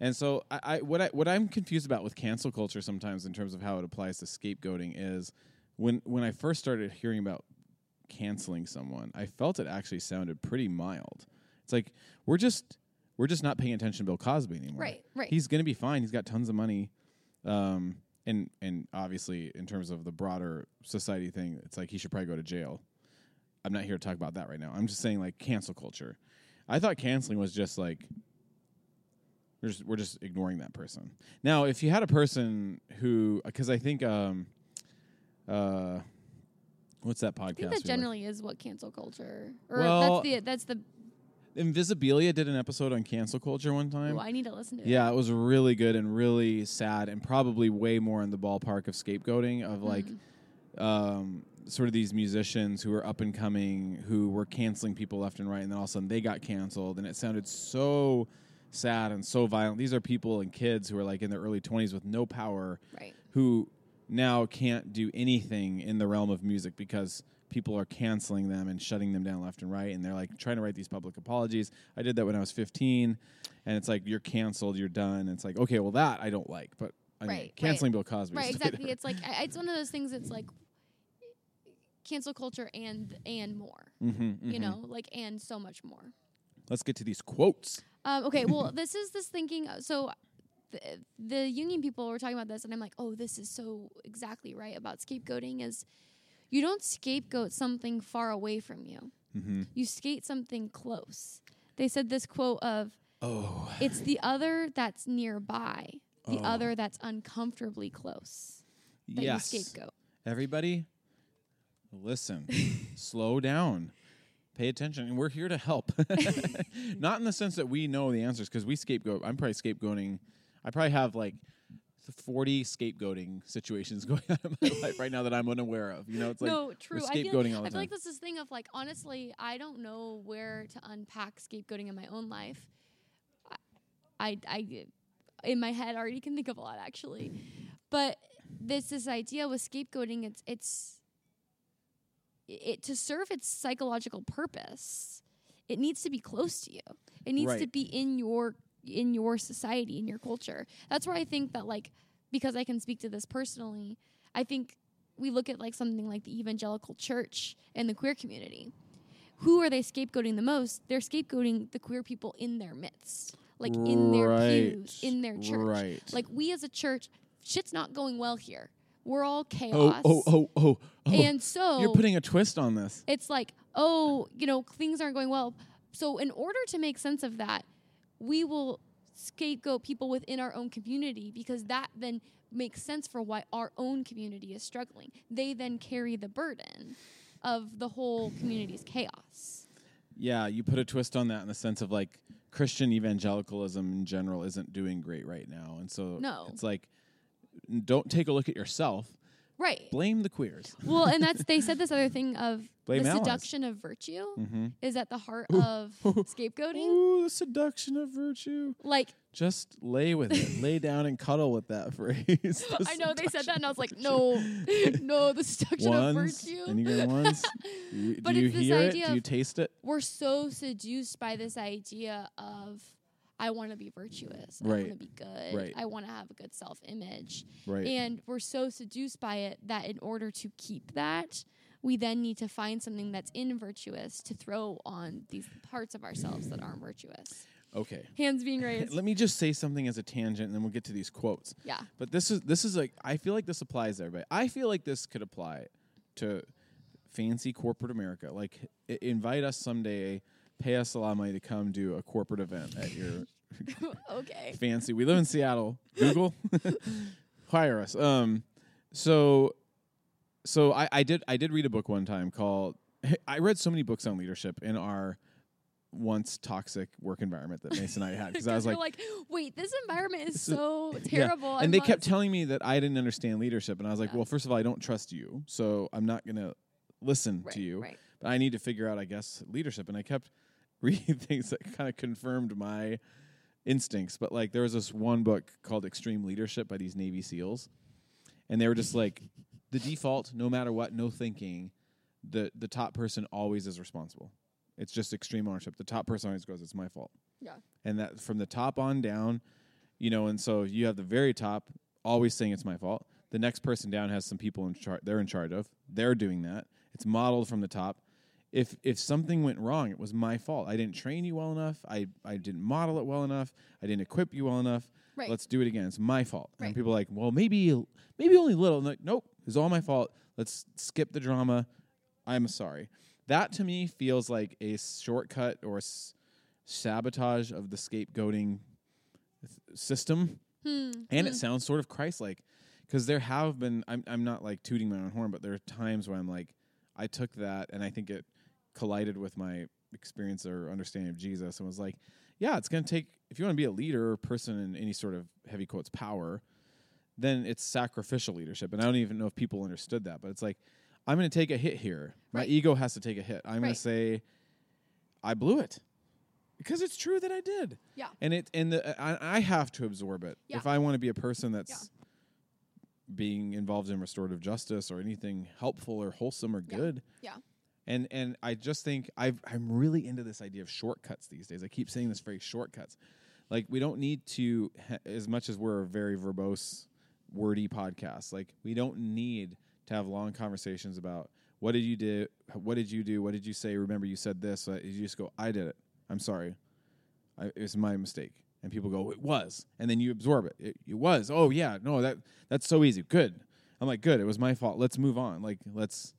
And so I, I what I what I'm confused about with cancel culture sometimes in terms of how it applies to scapegoating is when when I first started hearing about canceling someone, I felt it actually sounded pretty mild. It's like we're just we're just not paying attention to Bill Cosby anymore. Right, right. He's gonna be fine. He's got tons of money. Um and and obviously in terms of the broader society thing, it's like he should probably go to jail. I'm not here to talk about that right now. I'm just saying like cancel culture. I thought canceling was just like we're just, we're just ignoring that person. Now, if you had a person who, because I think, um, uh, what's that podcast? I think that generally is what cancel culture or Well- that's the that's the Invisibilia did an episode on cancel culture one time. oh, I need to listen to it. Yeah, it was really good and really sad, and probably way more in the ballpark of scapegoating of like, Mm-hmm. um, sort of these musicians who were up and coming who were canceling people left and right, and then all of a sudden they got canceled, and it sounded so sad and so violent. These are people and kids who are like in their early twenties with no power, Right. who now can't do anything in the realm of music because people are canceling them and shutting them down left and right and they're like trying to write these public apologies i did that when i was 15 and it's like you're canceled you're done it's like okay well that i don't like but I mean, Right, right. canceling bill cosby Right, exactly. later. It's like it's one of those things that's like cancel culture and and more. Mhm, You mhm. know, like and so much more. let's get to these quotes Um, okay, well, this is this thinking. uh, So, the, the Jungian people were talking about this, and I'm like, oh, this is so exactly right about scapegoating. Is you don't scapegoat something far away from you. mm-hmm. You skate something close. They said this quote of, oh "It's the other that's nearby, the Oh. other that's uncomfortably close that yes scapegoat." everybody listen slow down pay attention and we're here to help not in the sense that we know the answers because we scapegoat i'm probably scapegoating i probably have like 40 scapegoating situations going on in my life right now that i'm unaware of you know it's like no, true. we're I feel, scapegoating all the I feel like this is thing of like honestly, I don't know where to unpack scapegoating in my own life. I, I, I in my head already can think of a lot actually, but this this idea with scapegoating, it's it's it to serve its psychological purpose. It needs to be close to you. It needs to be in your in your society, in your culture. That's where I think that like because I can speak to this personally, I think we look at like something like the evangelical church and the queer community. Who are they scapegoating the most? They're scapegoating the queer people in their midst, like in their pews, in their church. Right. Like we as a church, shit's not going well here. We're all oh, oh chaos. oh oh oh oh Oh, and so you're putting a twist on this it's like, oh, you know, things aren't going well. So, in order to make sense of that, we will scapegoat people within our own community because that then makes sense for why our own community is struggling. They then carry the burden of the whole community's chaos. yeah you put a twist on that in the sense of like christian evangelicalism in general isn't doing great right now and so No. it's like don't take a look at yourself Right. blame the queers Well, and that's they said this other thing of Blame the allies. seduction of virtue mm-hmm. is at the heart of scapegoating. Ooh, the seduction of virtue. Like Just lay with it. lay down and cuddle with that phrase. The I know they said that, and I was like, no, no, the seduction of of Ones, virtue. Ones. You, But do you it's this hear it? Do you taste it? We're so seduced by this idea of I want to be virtuous. I want to be good. Right. I want to have a good self image. Right. And we're so seduced by it that in order to keep that, we then need to find something that's in virtuous to throw on these parts of ourselves that aren't virtuous. okay. Hands being raised. Let me just say something as a tangent, and then we'll get to these quotes. yeah. But this is this is like I feel like this applies to everybody. I feel like this could apply to fancy corporate America. Like I- invite us someday, pay us a lot of money to come do a corporate event at your okay. fancy. We live in Seattle. Google hire us. Um, so so I, I did I did read a book one time called I read so many books on leadership in our once toxic work environment that Mason and I had because I was like, like, wait, this environment is So- so Yeah. terrible. and they I'm kept telling me that I didn't understand leadership, and I was like, Yeah. well, first of all, I don't trust you, so I'm not gonna listen right, to you. Right. But I need to figure out, I guess, leadership, and I kept reading things that kind of confirmed my instincts. But like, there was this one book called Extreme Leadership by these Navy SEAls, and they were just like, the default, no matter what, no thinking, the the top person always is responsible. It's just extreme ownership. The top person always goes, "It's my fault." Yeah. and that from the top on down, you know, and so you have the very top always saying it's my fault. The next person down has some people in charge. They're in charge of. They're doing that. It's modeled from the top. If if something went wrong, it was my fault. I didn't train you well enough. I I didn't model it well enough. I didn't equip you well enough. Right. Let's do it again. It's my fault. Right. And people are like, well, maybe maybe only a little. And like, nope, it's all my fault. Let's skip the drama. I'm sorry. That to me feels like a shortcut or s- sabotage of the scapegoating th- system, Hmm. and it sounds sort of Christ-like because there have been. I'm I'm not like tooting my own horn, but there are times where I'm like, I took that and I think it collided with my experience or understanding of Jesus and was like, yeah, it's going to take if you want to be a leader or person in any sort of heavy quotes power, then it's sacrificial leadership. And I don't even know if people understood that, but it's like I'm going to take a hit here. My Right. ego has to take a hit. I'm going to say I blew it because it's true that I did. Yeah. And it and the I, I have to absorb it Yeah. if I want to be a person that's being involved in restorative justice or anything helpful or wholesome or Yeah. good. Yeah. And and I just think I've I'm really into this idea of shortcuts these days. I keep saying this phrase shortcuts. Like we don't need to as much as we're a very verbose wordy podcast. Like we don't need to have long conversations about what did you do what did you do what did you say remember you said this uh, you just go I did it. I'm sorry. I, it was my mistake. And people go, it was, and then you absorb it. it. It was. Oh yeah, no, that that's so easy. Good. I'm like, good. It was my fault. Let's move on. Like, let's,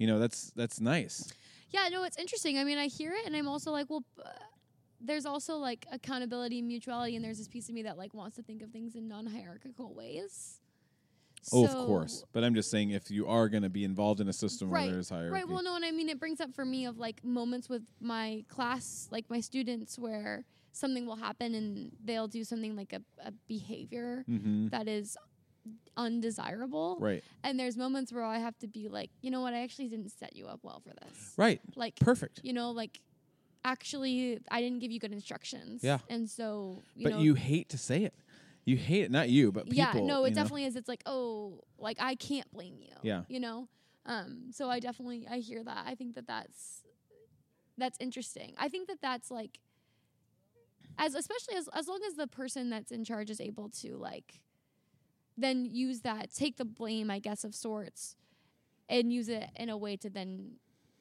you know, that's that's nice. Yeah, no, it's interesting. I mean, I hear it, and I'm also like, well, uh, there's also like accountability, and mutuality, and there's this piece of me that like wants to think of things in non-hierarchical ways. Oh, of course. But I'm just saying, if you are going to be involved in a system Right, where there's hierarchy, Right. Well, no, and I mean, it brings up for me of like moments with my class, like my students, where something will happen and they'll do something like a, a behavior hmm that is undesirable. right, And there's moments where I have to be like, you know what, I actually didn't set you up well for this. right, Like, perfect. you know, like actually I didn't give you good instructions. Yeah. And so, you but know, you hate to say it. You hate it, not you, but people. yeah, no, it you know? definitely is. It's like, oh, like I can't blame you. Yeah. You know? Um, so I definitely, I hear that. I think that that's, that's interesting. I think that that's like, as, especially as, as long as the person that's in charge is able to like, then use that, take the blame, I guess, of sorts and use it in a way to then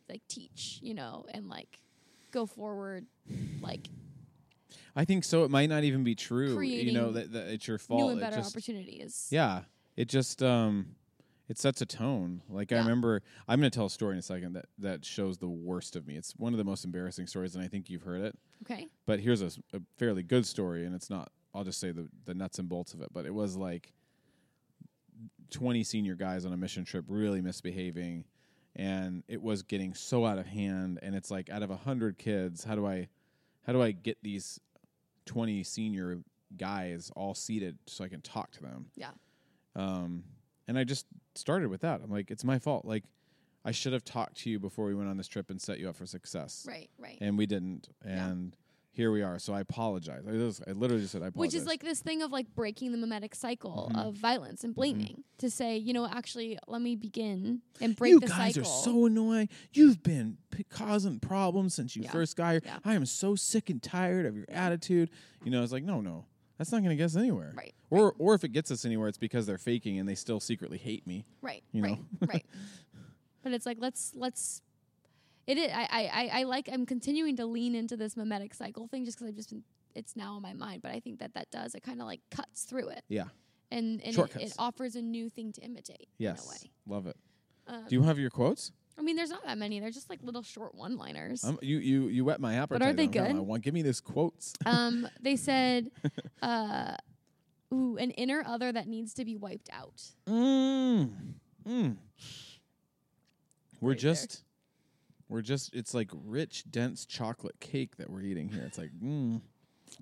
like teach, you know, and like go forward, like I think so. It might not even be true. you know that, that it's your fault. new and better just- opportunities. Yeah, it just um, it sets a tone. Like I remember, I'm going to tell a story in a second that that shows the worst of me. It's one of the most embarrassing stories, and I think you've heard it. Okay. But here's a fairly good story, and it's not. I'll just say the the nuts and bolts of it. But it was like 20 senior guys on a mission trip really misbehaving, and it was getting so out of hand. And it's like out of a hundred kids, how do I, how do I get these 20 senior guys all seated so I can talk to them? Yeah. Um, and I just started with that. I'm like, it's my fault. Like, I should have talked to you before we went on this trip and set you up for success. Right. Right. And we didn't. And here we are. So I apologize. I, just, I literally just said I apologize. Which is like this thing of like breaking the mimetic cycle Mhm. of violence and blaming to say, you know, actually, let me begin and break you the guys are so annoying. You've been p- causing problems since you Yeah. first got here. Yeah. I am so sick and tired of your attitude. You know, it's like, no, no, that's not going to get us anywhere. right. Or, or if it gets us anywhere, it's because they're faking and they still secretly hate me. Right. you right. know? right. But it's like let's let's. It is. I, I I I like. I'm continuing to lean into this mimetic cycle thing just because I've just been. It's now on my mind, but I think that that does. It kind of like cuts through it, Yeah. and and it, it offers a new thing to imitate. In a Yes. Love it. Um, Do you have your quotes? I mean, there's not that many. They're just like little short one-liners. Um, you you you whet my appetite. But aren't they good? like, want give me this quotes. um, they said, uh, "Ooh, an inner other that needs to be wiped out." mm. Mm. We're right just, we're just. It's like rich, dense chocolate cake that we're eating here. It's like, mm,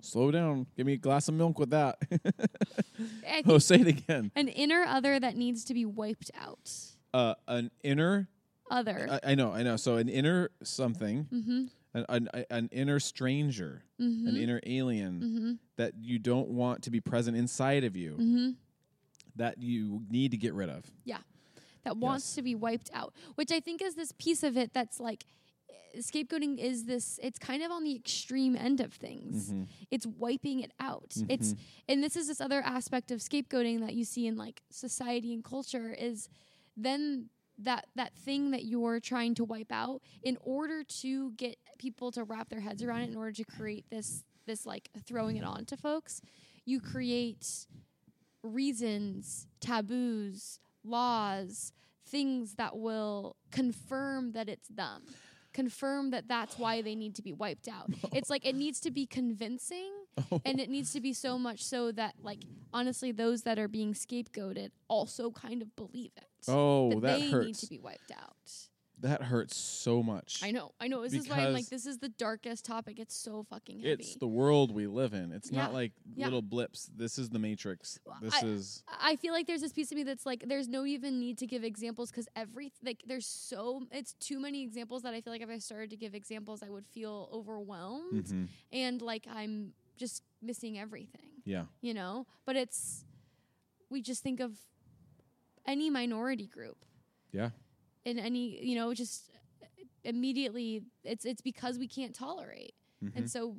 slow down. Give me a glass of milk with that. Oh, say it again. an inner other that needs to be wiped out. Uh, an inner. Other. I, I know, I know. So an inner something, mm-hmm. an an, an inner stranger, Mm-hmm. an inner alien mm-hmm. that you don't want to be present inside of you, Mm-hmm. that you need to get rid of. That wants Yes. to be wiped out, which I think is this piece of it that's like scapegoating is this it's kind of on the extreme end of things. Mhm. It's wiping it out. It's Mhm. and this is this other aspect of scapegoating that you see in like society and culture is then that that thing that you're trying to wipe out in order to get people to wrap their heads around it in order to create this this like throwing it on to folks you create reasons taboos laws things that will confirm that it's them confirm that that's why they need to be wiped out. It's like it needs to be convincing and it needs to be so much so that like honestly those that are being scapegoated also kind of believe it. Oh, that, that they need to be wiped out That hurts so much. i know i know this is why i'm like this is the darkest topic it's so fucking heavy It's the world we live in. It's not like Yeah. little blips. This is the matrix. This I- is I feel like there's this piece of me that's like there's no even need to give examples because every like there's so it's too many examples that I feel like if I started to give examples I would feel overwhelmed Mhm. and like I'm just missing everything. yeah. you know but it's we just think of any minority group Yeah. In any you know just immediately it's it's because we can't tolerate and so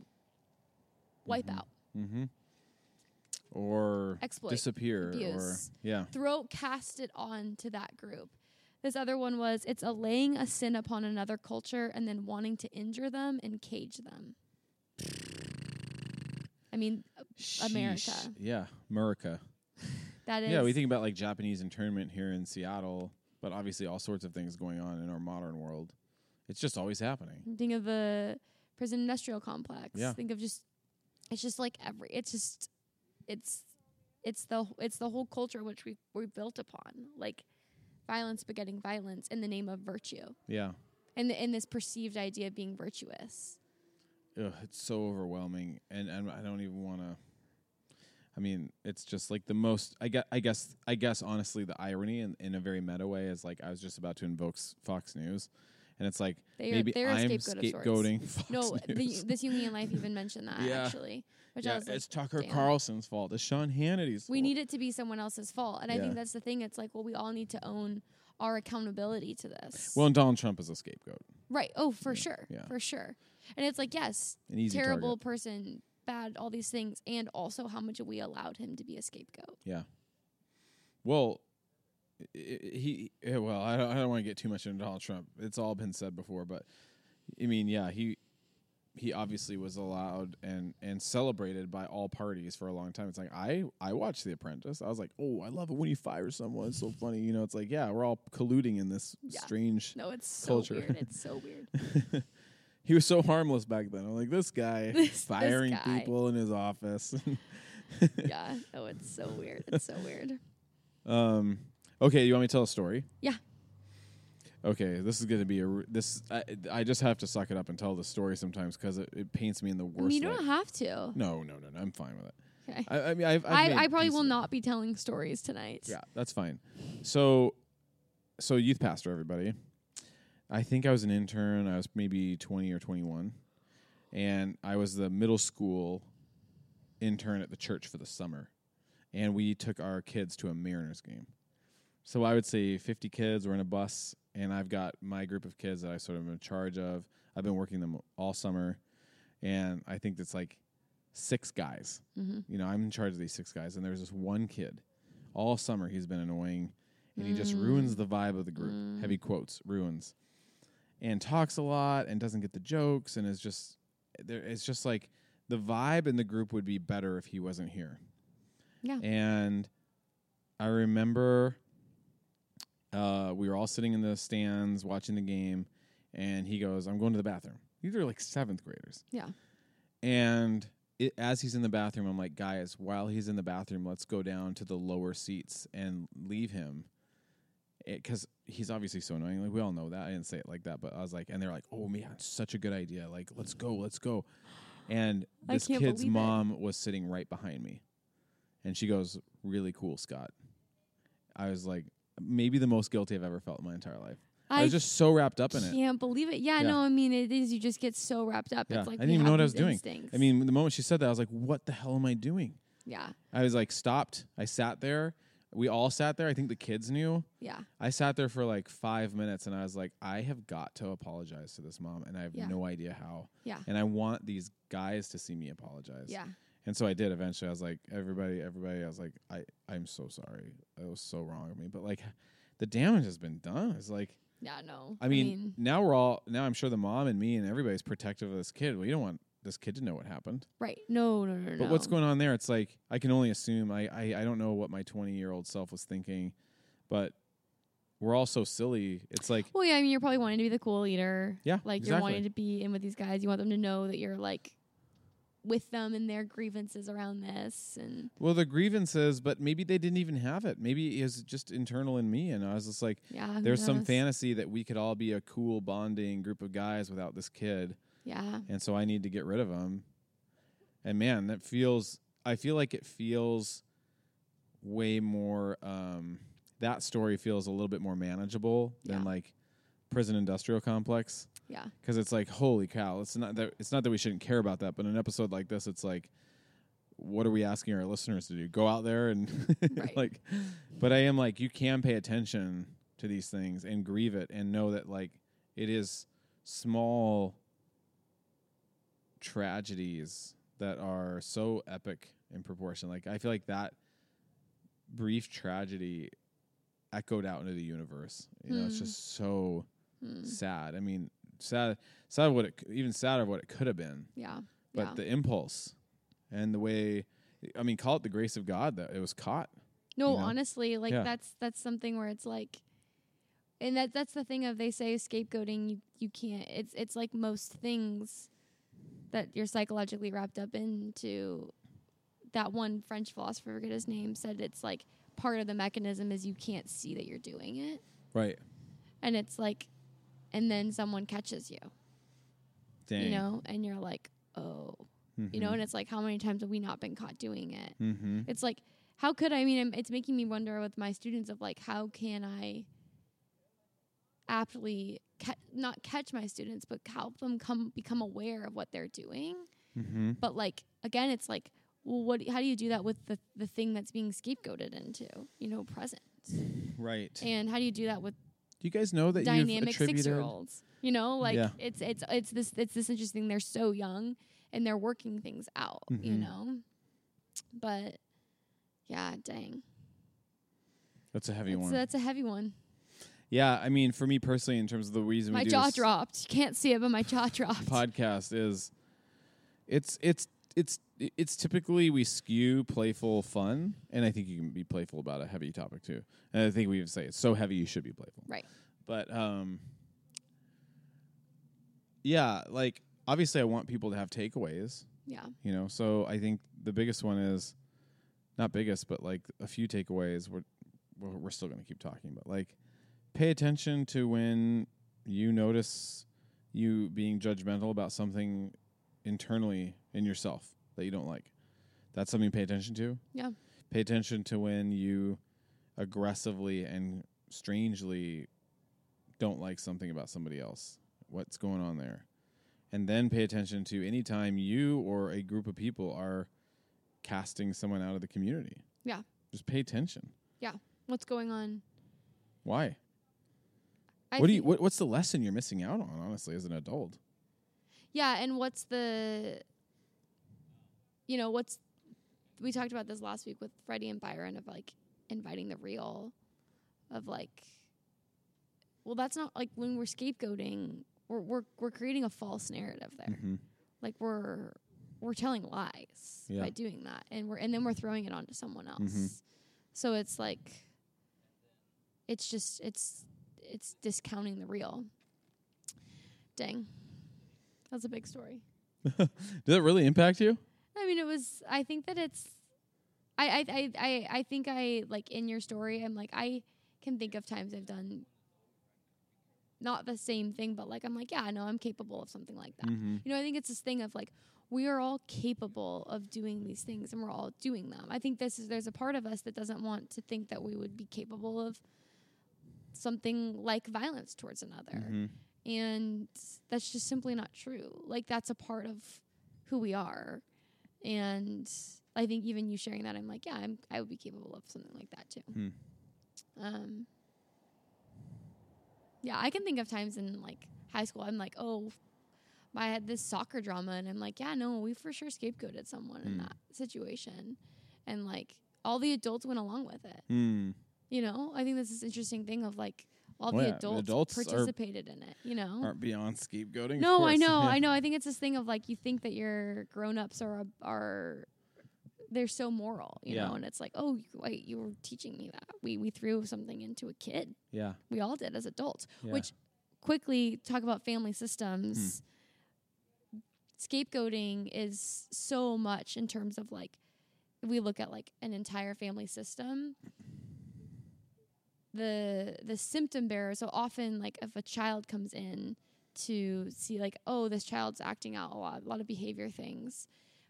wipe Mhm. out Mm-hmm. Or Exploit, disappear. Or abuse. yeah. throw cast it on to that group this other one was it's allaying a sin upon another culture and then wanting to injure them and cage them i mean America. Yeah. America. that is Yeah, we think about like Japanese internment here in Seattle, but obviously all sorts of things going on in our modern world. It's just always happening. Think of the prison industrial complex. Yeah. Think of just it's just like every it's just it's it's the it's the whole culture which we we built upon. Like violence begetting violence in the name of virtue. Yeah. And in this perceived idea of being virtuous. Ugh, it's so overwhelming, and, and I don't even want to. I mean, it's just like the most. I guess. I guess. I guess. Honestly, the irony in, in a very meta way is like I was just about to invoke Fox News, and it's like They are maybe they're a I'm scapegoat scapegoating Fox No, the, this Jungian life even mentioned that Yeah. actually. Which I yeah, was like, it's Tucker damn. Carlson's fault. It's Sean Hannity's. we fault. need it to be someone else's fault. And I think that's the thing. It's like, well, we all need to own our accountability to this. Well, and Donald Trump is a scapegoat. right. Oh, for Yeah, sure. yeah. For sure. And it's like, yes, terrible target. person, bad, all these things, and also how much we allowed him to be a scapegoat. Yeah. Well, he. Well, I don't, I don't want to get too much into Donald Trump. It's all been said before, but I mean, yeah, he he obviously was allowed and and celebrated by all parties for a long time. It's like I I watched The Apprentice. I was like, oh, I love it when he fires someone. It's so funny. You know, it's like yeah, we're all colluding in this Yeah. strange. No, it's so Culture. weird. It's so weird. He was so harmless back then. I'm like this guy This- this firing guy. people in his office. yeah. Oh, it's so weird. It's so weird. Um. Okay, you want me to tell a story? Yeah. Okay, this is going to be a r- this. I, I just have to suck it up and tell the story sometimes because it, it paints me in the I worst. mean, you don't have to. No, no, no, no. I'm fine with it. Okay. I, I mean, I've, I've I, I probably will not be telling stories tonight. Yeah, that's fine. So, so youth pastor, everybody. I think I was an intern. I was maybe 20 or 21, and I was the middle school intern at the church for the summer, and we took our kids to a Mariners game. So I would say 50 kids were in a bus, and I've got my group of kids that I sort of am in charge of. I've been working them all summer, and I think it's like six guys. Mhm. You know, I'm in charge of these six guys, and there's this one kid. All summer he's been annoying, and he just ruins the vibe of the group. Heavy quotes, ruins, and talks a lot and doesn't get the jokes, and is just there. It's just like the vibe in the group would be better if he wasn't here. Yeah. And I remember uh, we were all sitting in the stands watching the game, and he goes, "I'm going to the bathroom." These are like seventh graders. Yeah. And it, as he's in the bathroom, I'm like, guys, while he's in the bathroom, let's go down to the lower seats and leave him because he's obviously so annoying. Like we all know that. I didn't say it like that, but I was like, and they're like, "Oh man, such a good idea! Like, let's go, let's go." And I this can't kid's believe it. mom was sitting right behind me, and she goes, "Really cool, Scott." I was like, maybe the most guilty I've ever felt in my entire life. I, was just so wrapped up in it. can't believe it. Yeah, Yeah. no, I mean it is. You just get so wrapped up. Yeah, It's like I didn't we even know have what I was these doing. instincts. I mean, the moment she said that, I was like, "What the hell am I doing?" yeah, I was like, stopped. I sat there. We all sat there. I think the kids knew. yeah, I sat there for like five minutes and I was like, I have got to apologize to this mom, and I have Yeah. no idea how. yeah, And I want these guys to see me apologize. yeah. And so I did eventually. I was like, everybody, everybody, I was like, I, I'm so sorry. It was so wrong of me. But like, the damage has been done. It's like, Yeah, no. I mean, now we're all, now I'm sure the mom and me and everybody's protective of this kid. Well, you don't want this kid to know what happened. right? No, no, no, no. But what's going on there? It's like I can only assume. I I, I don't know what my 20 year old self was thinking, but we're all so silly. It's like Well, yeah, I mean, you're probably wanting to be the cool leader. Yeah, like exactly. you're wanting to be in with these guys. You want them to know that you're like with them and their grievances around this, and well, the grievances, but maybe they didn't even have it. Maybe it was just internal in me, and I was just like, yeah, there's some fantasy that we could all be a cool bonding group of guys without this kid, Yeah, and so I need to get rid of them. And man, that feels. I feel like it feels way more. Um, that story feels a little bit more manageable than Yeah. like prison industrial complex. yeah, because it's like holy cow it's not that it's not that we shouldn't care about that but in an episode like this it's like what are we asking our listeners to do go out there and Right. like but i am like you can pay attention to these things and grieve it and know that like it is small tragedies that are so epic in proportion like i feel like that brief tragedy echoed out into the universe you know it's Hmm. just so Hmm. sad. I mean, sad, sad of what it, even sadder of what it could have been. yeah, But yeah. the impulse and the way, I mean, call it the grace of God that it was caught. No, you know? honestly, like Yeah. that's that's something where it's like, and that that's the thing of they say scapegoating. You you can't. It's it's like most things that you're psychologically wrapped up into. That one French philosopher, I forget his name, said it's like part of the mechanism is you can't see that you're doing it, Right. and it's like, and then someone catches you, Dang. you know, and you're like, oh, you know, and it's like how many times have we not been caught doing it? Mm-hmm. it's like how could i mean it's making me wonder with my students of like how can i aptly ca- not catch my students but help them come become aware of what they're doing Mm-hmm. but like again it's like well what how do you do that with the the thing that's being scapegoated into you know present Right. and how do you do that with Do you guys know that dynamic six year olds you know like Yeah. it's it's it's this it's this interesting they're so young and they're working things out you Mhm. know but yeah dang That's a heavy That's, one. that's a heavy one. Yeah, I mean, for me personally, in terms of the reason My we do jaw this dropped. You can't see it, but my jaw dropped. podcast is, it's it's it's it's typically we skew playful fun, and I think you can be playful about a heavy topic too. And I think we even say it's so heavy you should be playful. Right. But um yeah, like obviously I want people to have takeaways, Yeah. you know. So I think the biggest one is not biggest, but like a few takeaways we're we're we're still going to keep talking, but like pay attention to when you notice you being judgmental about something internally in yourself that you don't like. That's something you pay attention to. Yeah. Pay attention to when you aggressively and strangely don't like something about somebody else. What's going on there? And then pay attention to any time you or a group of people are casting someone out of the community. Yeah. Just pay attention. Yeah. What's going on? Why? I what do you what, what's the lesson you're missing out on honestly as an adult? Yeah, and what's the you know, what's we talked about this last week with Freddie and Byron of like inviting the real of like well that's not like when we're scapegoating we're we're we're creating a false narrative there. Mm-hmm. Like we're we're telling lies Yeah. by doing that and we're and then we're throwing it onto someone else. Mhm. So it's like it's just it's it's discounting the real. Dang. That's a big story. Did that really impact you? I mean it was I think that it's I I I I, think I like in your story I'm like I can think of times I've done not the same thing, but like I'm like, yeah, no, I'm capable of something like that. Mhm. You know, I think it's this thing of like we are all capable of doing these things and we're all doing them. I think this is there's a part of us that doesn't want to think that we would be capable of something like violence towards another. Mhm. And that's just simply not true. Like that's a part of who we are. And I think even you sharing that, I'm like, yeah, I'm I would be capable of something like that too. Hmm. Um Yeah, I can think of times in like high school I'm like, oh I had this soccer drama and I'm like, yeah, no, we for sure scapegoated someone in Hmm. that situation. And like all the adults went along with it. Hmm. You know? I think this is interesting thing of like all Well, the adults, adults participated in it, you know? Aren't beyond scapegoating. No, I know, Yeah. I know. I think it's this thing of like you think that your grown-ups are are they're so moral, you Yeah. know, and it's like, oh, you- wait, you were teaching me that. We we threw something into a kid. Yeah. We all did as adults. yeah. Which quickly talk about family systems. Hmm. Scapegoating is so much in terms of like if we look at like an entire family system. The the symptom bearer. So often, like if a child comes in to see like, oh, this child's acting out a lot, a lot of behavior things,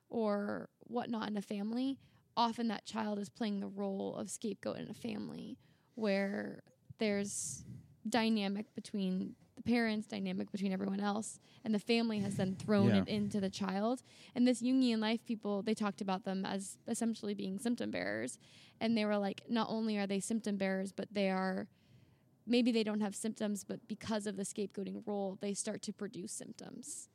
or whatnot in a family. Often that child is playing the role of scapegoat in a family, where there's dynamic between the parents, dynamic between everyone else, and the family has then thrown Yeah. it into the child. And this Jungian life people, they talked about them as essentially being symptom bearers. And they were like, not only are they symptom bearers, but they are maybe they don't have symptoms, but because of the scapegoating role, they start to produce symptoms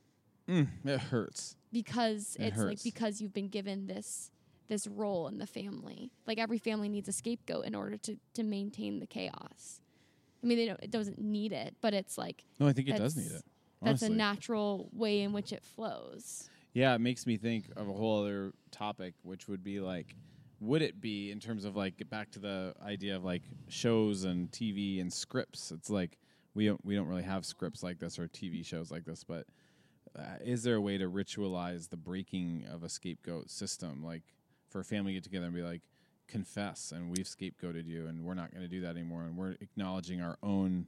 Mm, it hurts. because It it's like hurts. because you've been given this this role in the family. Like every family needs a scapegoat in order to to maintain the chaos. I mean, they don't. It doesn't need it, but it's like No, I think it does need it. that's a natural way in which it flows. Yeah, it makes me think of a whole other topic, which would be like, would it be in terms of like get back to the idea of like shows and TV and scripts? It's like we don't we don't really have scripts like this or TV shows like this, but uh, is there a way to ritualize the breaking of a scapegoat system, like for a family get together and be like, confess, and we've scapegoated you, and we're not going to do that anymore, and we're acknowledging our own,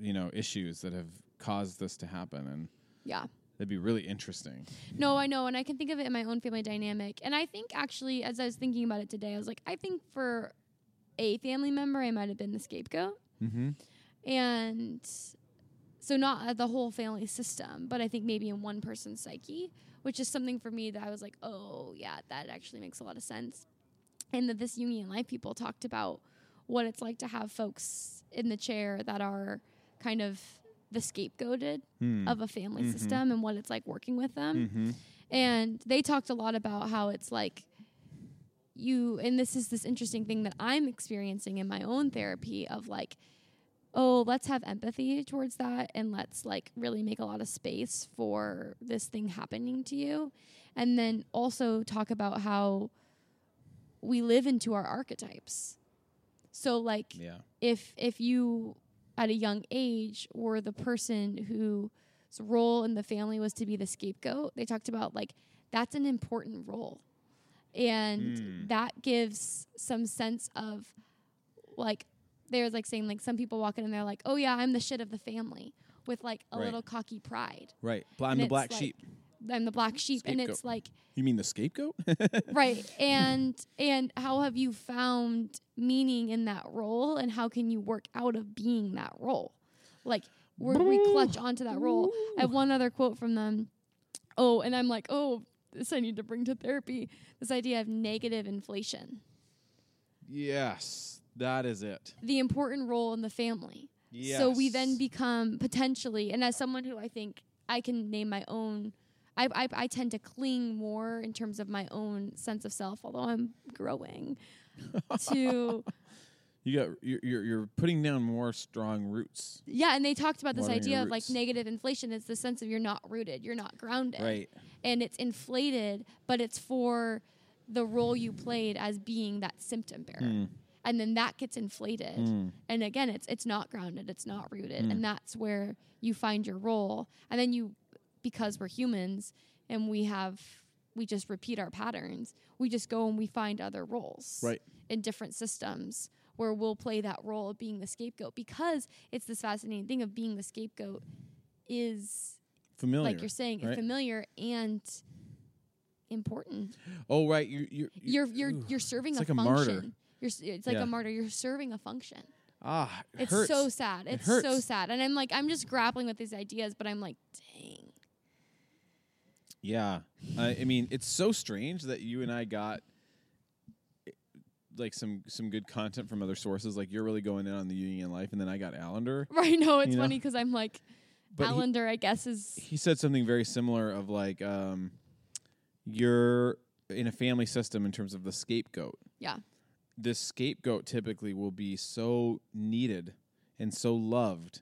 you know, issues that have caused this to happen, and Yeah. that'd be really interesting. No, I know, and I can think of it in my own family dynamic. And I think actually, as I was thinking about it today, I was like, I think for a family member, I might have been the scapegoat. Mm-hmm. and so not the whole family system but i think maybe in one person's psyche which is something for me that i was like oh yeah that actually makes a lot of sense and that this jungian life people talked about what it's like to have folks in the chair that are kind of the scapegoated Hmm. of a family Mhm. system and what it's like working with them Mm-hmm. and they talked a lot about how it's like you and this is this interesting thing that I'm experiencing in my own therapy of like oh let's have empathy towards that and let's like really make a lot of space for this thing happening to you and then also talk about how we live into our archetypes so like Yeah. if if you at a young age were the person whose role in the family was to be the scapegoat they talked about like that's an important role and Mm. that gives some sense of like there's like saying like some people walk in and they're like oh yeah i'm the shit of the family with like a Right. little cocky pride Right. I'm And the black like- sheep. I'm the black sheep and it's like You mean the scapegoat? right and and how have you found meaning in that role and how can you work out of being that role like where we clutch onto that role i have one other quote from them oh and i'm like oh this i need to bring to therapy this idea of negative inflation yes, that is it. the important role in the family Yes. so we then become potentially and as someone who i think i can name my own I, I, I tend to cling more in terms of my own sense of self although i'm growing to you got you're, you're putting down more strong roots. yeah and they talked about this idea of like negative inflation it's the sense of you're not rooted you're not grounded Right. and it's inflated but it's for the role you played as being that symptom bearer Mm. and then that gets inflated Mm. and again it's it's not grounded it's not rooted Mm. and that's where you find your role and then you because we're humans and we have we just repeat our patterns we just go and we find other roles Right. in different systems where we'll play that role of being the scapegoat because it's this fascinating thing of being the scapegoat is Familiar. like you're saying right? familiar and important. oh, right. You, you, you, You're you're ooh. you're serving It's a like a function. martyr. You're it's like Yeah. a martyr. You're serving a function. ah, it It's hurts. so sad. It It's so sad. And I'm like I'm just grappling with these ideas, but I'm like, dang. Yeah, I, I mean, it's so strange that you and I got eh, like some some good content from other sources. Like you're really going in on the Jungian life, and then I got Allender. Right? No, it's You know? funny because I'm like, But he- Allender, I guess is he said something very similar of like um, you're in a family system in terms of the scapegoat. yeah, This scapegoat typically will be so needed and so loved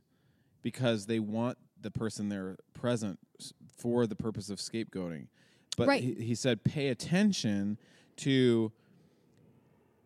because they want the person there present for the purpose of scapegoating. But Right. he, he said, pay attention to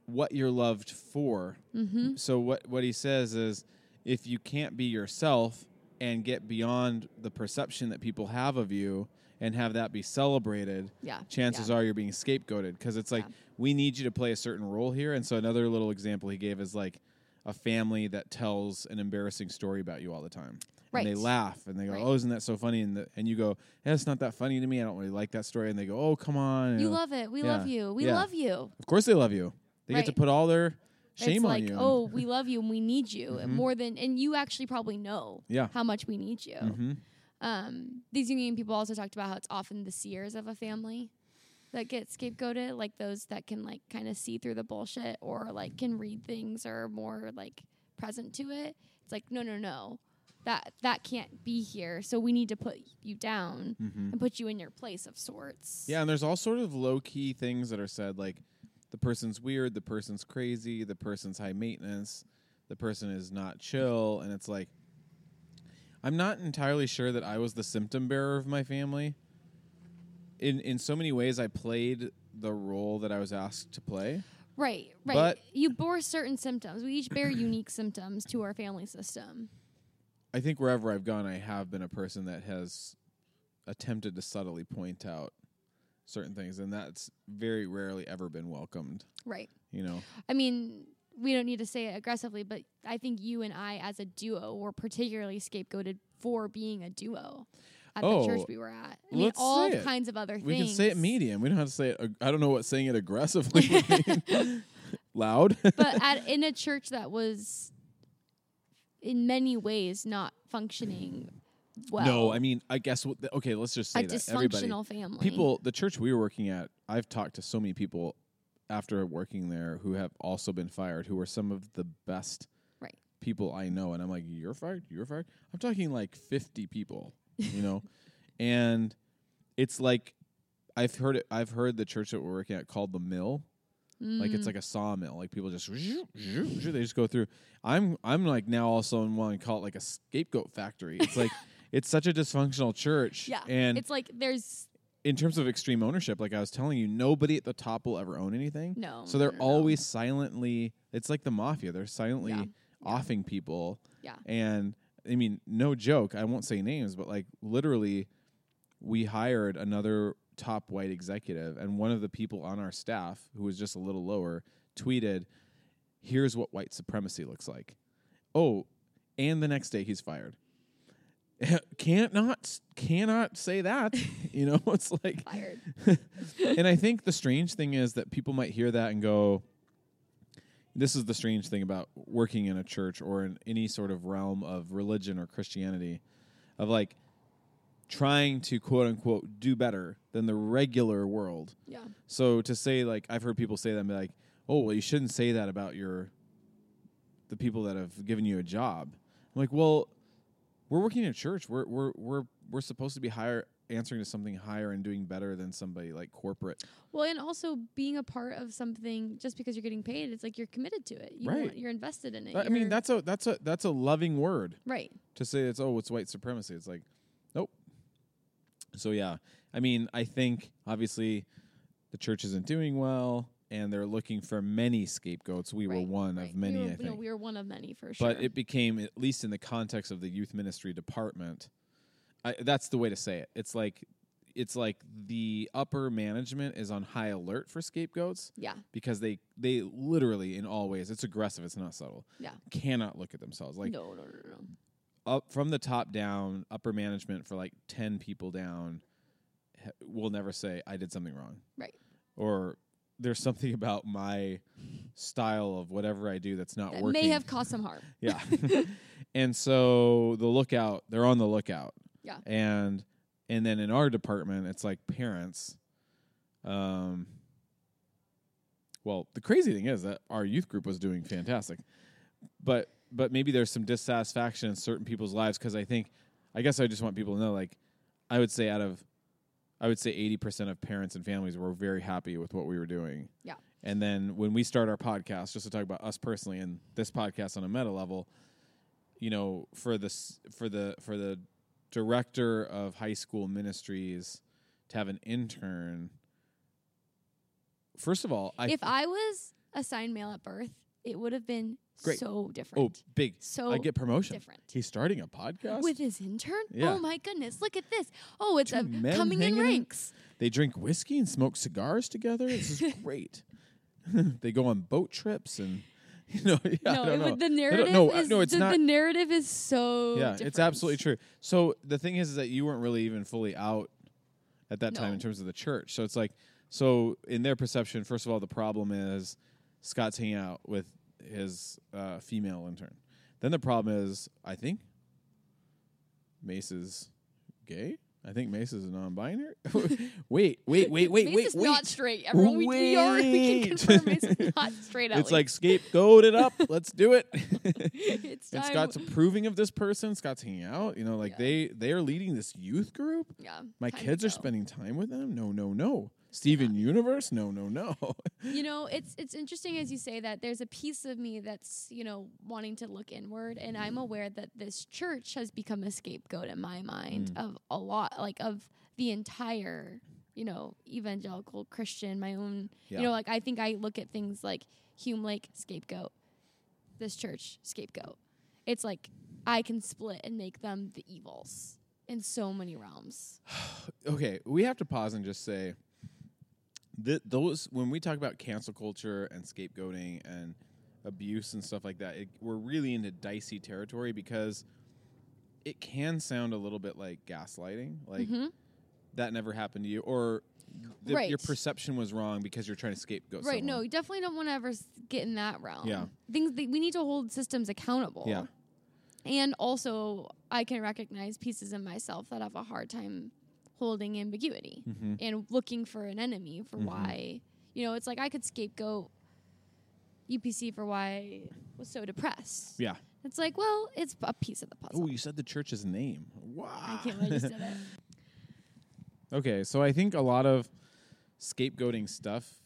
what you're loved for. mm-hmm. So what what he says is, if you can't be yourself and get beyond the perception that people have of you and have that be celebrated, yeah. chances yeah. are you're being scapegoated because it's like Yeah. we need you to play a certain role here. And so another little example he gave is like a family that tells an embarrassing story about you all the time. And they laugh and they go, Right. "Oh, isn't that so funny?" And the, and you go, "Yeah, it's not that funny to me. I don't really like that story." And they go, "Oh, come on." You know. love it. We Yeah. love you. We Yeah. love you. Of course, they love you. They get to put all their shame it's on like, you. oh, we love you and we need you Mhm. more than, and you actually probably know yeah. how much we need you. hmm Um, these Jungian people also talked about how it's often the seers of a family that get scapegoated, like those that can like kind of see through the bullshit or like can read things or are more like present to it. It's like no, no, no, that that can't be here. So we need to put you down hmm and put you in your place of sorts. Yeah, and there's all sort of low key things that are said, like the person's weird, the person's crazy, the person's high maintenance, the person is not chill, and it's like I'm not entirely sure that I was the symptom bearer of my family. In in so many ways, I played the role that I was asked to play. Right, right. But- you bore certain symptoms. We each bear unique symptoms to our family system. I think wherever I've gone, I have been a person that has attempted to subtly point out certain things, and that's very rarely ever been welcomed. Right. You know, I mean, we don't need to say it aggressively, but I think you and I, as a duo, were particularly scapegoated for being a duo at Oh, the church oh, we were at. I mean, all say it. kinds of other We things. We can say it medium. We don't have to say it. ag- I don't know what saying it aggressively would mean. Loud. but at, in a church that was, in many ways, not functioning well. no, I mean, I guess. What the, okay, let's just say a that everybody, dysfunctional family. people, the church we were working at. I've talked to so many people after working there who have also been fired, who are some of the best Right. people I know, and I'm like, you're fired. You're fired. I'm talking like 50 people. You know, and it's like. I've heard it. I've heard the church that we're working at called the Mill, like it's Mm. like a sawmill. Like people just they just go through. I'm I'm like now also wanting to call it like a scapegoat factory. It's like it's such a dysfunctional church. yeah, and it's like there's in terms of extreme ownership, like I was telling you, nobody at the top will ever own anything. no. So they're no, no. always silently. It's like the mafia. They're silently Yeah. Yeah. offing people. Yeah. And I mean, no joke. I won't say names, but like literally, we hired another top white executive, and one of the people on our staff, who was just a little lower, tweeted, "Here's what white supremacy looks like." Oh, and the next day he's fired. Can't not cannot say that. you know, it's like fired. and I think the strange thing is that people might hear that and go, this is the strange thing about working in a church or in any sort of realm of religion or Christianity, of like trying to quote unquote do better than the regular world. Yeah. So to say like I've heard people say that and be like, oh well, you shouldn't say that about your the people that have given you a job. I'm like, well, we're working in a church. We're we're we're we're supposed to be higher answering to something higher and doing better than somebody like corporate. Well, and also being a part of something just because you're getting paid, it's like you're committed to it. You Right. want, you're invested in it. I mean, that's a that's a that's a loving word right. to say it's oh it's white supremacy. It's like. So yeah, I mean, I think obviously the church isn't doing well, and they're looking for many scapegoats. We were one right. of many, We were, I you know, think. we were one of many for sure. but it became at least in the context of the youth ministry department I, that's the way to say it it's like it's like the upper management is on high alert for scapegoats Yeah. because they they literally in all ways it's aggressive it's not subtle Yeah. cannot look at themselves like no, no, no, no. Up from the top down upper management for like 10 people down ha- will never say i did something wrong Right. or there's something about my style of whatever i do that's not That working may have caused some harm. yeah and so the lookout they're on the lookout Yeah. and and then in our department it's like parents um well the crazy thing is that our youth group was doing fantastic but but maybe there's some dissatisfaction in certain people's lives because i think i guess i just want people to know like i would say out of i would say 80% of parents and families were very happy with what we were doing Yeah. and then when we start our podcast just to talk about us personally and this podcast on a meta level you know for this for the for the director of high school ministries to have an intern first of all i if I was assigned male at birth, it would have been Great. so oh, different. oh big so i get promotion different. he's starting a podcast With his intern? Yeah. Oh my goodness. Look at this. Oh, it's Two a coming in hanging in- ranks. they drink whiskey and smoke cigars together this is great they go on boat trips and you know yeah, I no, don't it know. the don't- narrative no, is no, it's the, not. the narrative is so yeah, it's absolutely true. So the thing is, is that you weren't really even fully out at that time in terms of the church. So it's like, so in their perception, first of all, the problem is Scott's hanging out with his uh, female intern. Then the problem is, I think Mace is gay. I think Mace is a non-binary. wait, wait, wait, wait, Mace wait, is wait. not straight. Everyone, we, we are. We can confirm Mace is not straight. At it's like scapegoat it up. Let's do it. it's and. Scott's approving of this person. Scott's hanging out. You know, like Yeah. they they are leading this youth group. yeah, My kids are spending time with them. No, no, no. Steven Universe. No, no, no. You know, it's it's interesting as you say that. There's a piece of me that's you know wanting to look inward, and I'm aware that this church has become a scapegoat in my mind Mm. of a lot, like of the entire you know evangelical Christian. My own, Yeah. you know, like I think I look at things like Hume Lake scapegoat, this church scapegoat. It's like I can split and make them the evils in so many realms. okay, we have to pause and just say that those when we talk about cancel culture and scapegoating and abuse and stuff like that, it, we're really into dicey territory because it can sound a little bit like gaslighting, like Mhm. that never happened to you, or the, your perception was wrong because you're trying to scapegoat. Right. No, you definitely don't want to ever get in that realm. Yeah. Things that we need to hold systems accountable. Yeah. And also, I can recognize pieces in myself that have a hard time holding ambiguity Mhm. and looking for an enemy for Mhm. why. You know, it's like I could scapegoat UPC for why I was so depressed. Yeah. It's like, well, it's a piece of the puzzle. Oh, you said the church's name. Wow. I can't it. Okay, so I think a lot of scapegoating stuff,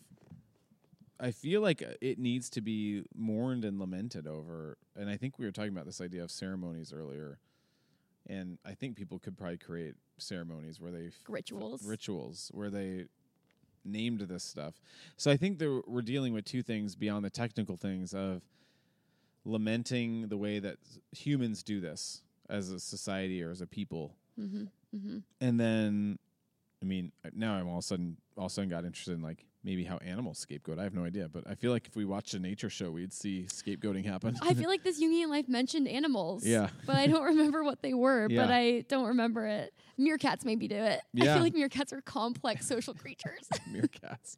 I feel like it needs to be mourned and lamented over. And I think we were talking about this idea of ceremonies earlier. And I think people could probably create ceremonies where they f- Rituals. rituals where they named this stuff. So I think that we're dealing with two things beyond the technical things of lamenting the way that humans do this as a society or as a people mm-hmm. Mm-hmm. and then I mean now I'm all of a sudden all of a sudden got interested in like maybe how animals scapegoat. I have no idea, but I feel like if we watched a nature show, we'd see scapegoating happen. I feel like this Jungian life mentioned animals. Yeah. But I don't remember what they were, Yeah. but I don't remember it. Meerkats maybe do it. Yeah. I feel like meerkats are complex social creatures. meerkats.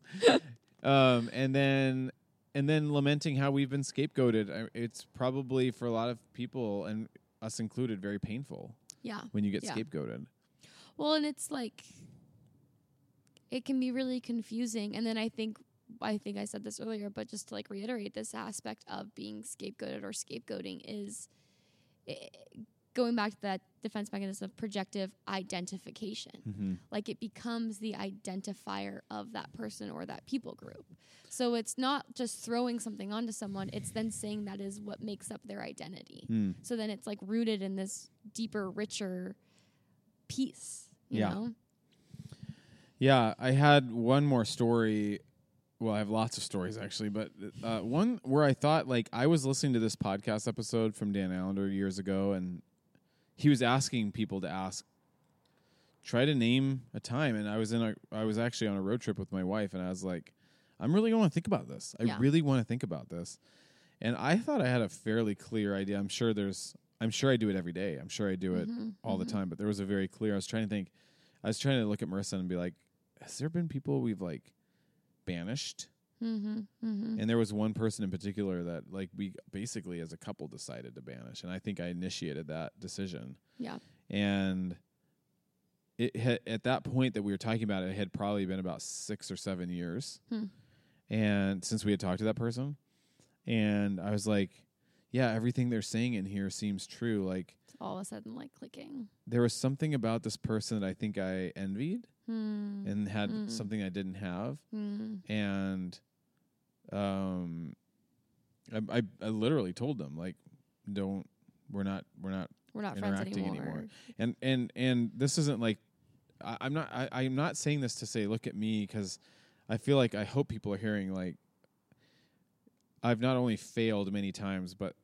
um, and then and then lamenting how we've been scapegoated. It's probably for a lot of people and us included very painful yeah. when you get Yeah. scapegoated. Well, and it's like it can be really confusing. And then I think I think I said this earlier, but just to like reiterate this aspect of being scapegoated or scapegoating is going back to that defense mechanism of projective identification. Mm-hmm. like it becomes the identifier of that person or that people group. So it's not just throwing something onto someone, it's then saying that is what makes up their identity. Mm. So then it's like rooted in this deeper, richer piece, you Yeah. know? Yeah, I had one more story. Well, I have lots of stories actually, but uh, one where I thought like I was listening to this podcast episode from Dan Allender years ago, and he was asking people to ask try to name a time. And I was in a, I was actually on a road trip with my wife, and I was like, I'm really going to think about this. I Yeah. really want to think about this. And I thought I had a fairly clear idea. I'm sure there's, I'm sure I do it every day. I'm sure I do it Mhm, all the mhm. time. But there was a very clear. I was trying to think. I was trying to look at Marissa and be like, has there been people we've like banished? Mm-hmm. Mm-hmm. And there was one person in particular that like we basically as a couple decided to banish, and I think I initiated that decision. Yeah. And it had, at that point that we were talking about it, had probably been about six or seven years, Hmm. and since we had talked to that person, and I was like, yeah, everything they're saying in here seems true. Like It's all of a sudden like clicking. there was something about this person that I think I envied Hmm. and had Mm. something I didn't have, Hmm. and um I, I I literally told them like don't we're not we're not We're not friends interacting anymore. anymore. and and and this isn't like I, I'm not I, I'm not saying this to say look at me because I feel like I hope people are hearing like I've not only failed many times but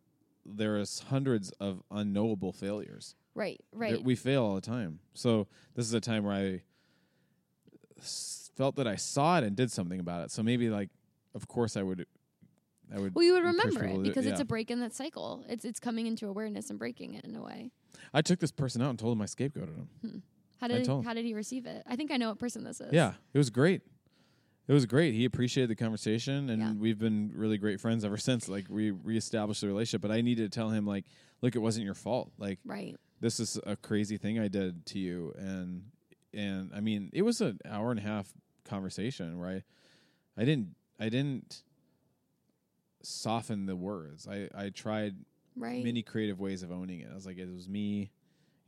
there is hundreds of unknowable failures Right. Right. we fail all the time. So this is a time where I s- felt that I saw it and did something about it. So maybe like, of course, I would. I would. well, you would remember it to do- because it's a break in that cycle. It's it's coming into awareness and breaking it in a way. I took this person out and told him I scapegoated him. Hmm. How did he, him. how did he receive it? I think I know what person this is. Yeah, it was great. It was great. He appreciated the conversation, and Yeah. we've been really great friends ever since. Like we reestablished the relationship, but I needed to tell him like, look, it wasn't your fault. Like Right. this is a crazy thing I did to you, and and I mean, it was an hour and a half conversation where I, I didn't, I didn't soften the words. I I tried Right. many creative ways of owning it. I was like, it was me.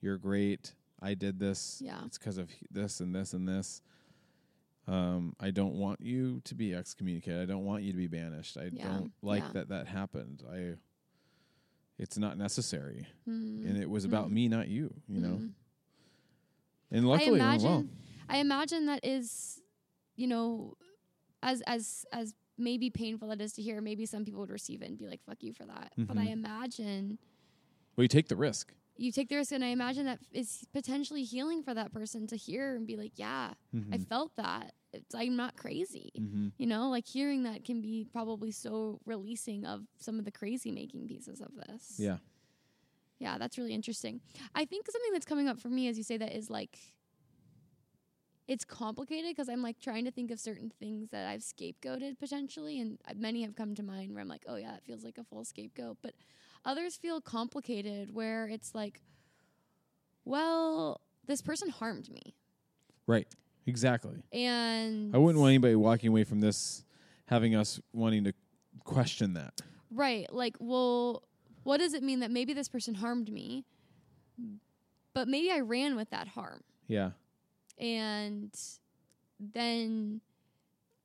You're great. I did this. Yeah. It's because of this and this and this. Um, I don't want you to be excommunicated. I don't want you to be banished. I Yeah. don't like Yeah. that that happened. I. It's not necessary, Hmm. and it was about Mm. me, not you. You know, Mm. and luckily, I went well. imagine I imagine that is, you know, as as as maybe painful it is to hear, maybe some people would receive it and be like, "Fuck you for that." But I Mhm. imagine Well, you take the risk. You take the risk, and I imagine that is potentially healing for that person to hear and be like, "Yeah, I Mhm. felt that. It's, I'm not crazy." Mhm. You know, like hearing that can be probably so releasing of some of the crazy making pieces of this. Yeah. Yeah, that's really interesting. I think something that's coming up for me as you say that is like it's complicated because I'm like trying to think of certain things that I've scapegoated potentially, and many have come to mind where I'm like, oh yeah, it feels like a full scapegoat. But others feel complicated where it's like, well, this person harmed me, Right. Exactly. and I wouldn't want anybody walking away from this having us wanting to question that. Right. Like, well, what does it mean that maybe this person harmed me, but maybe I ran with that harm Yeah. and then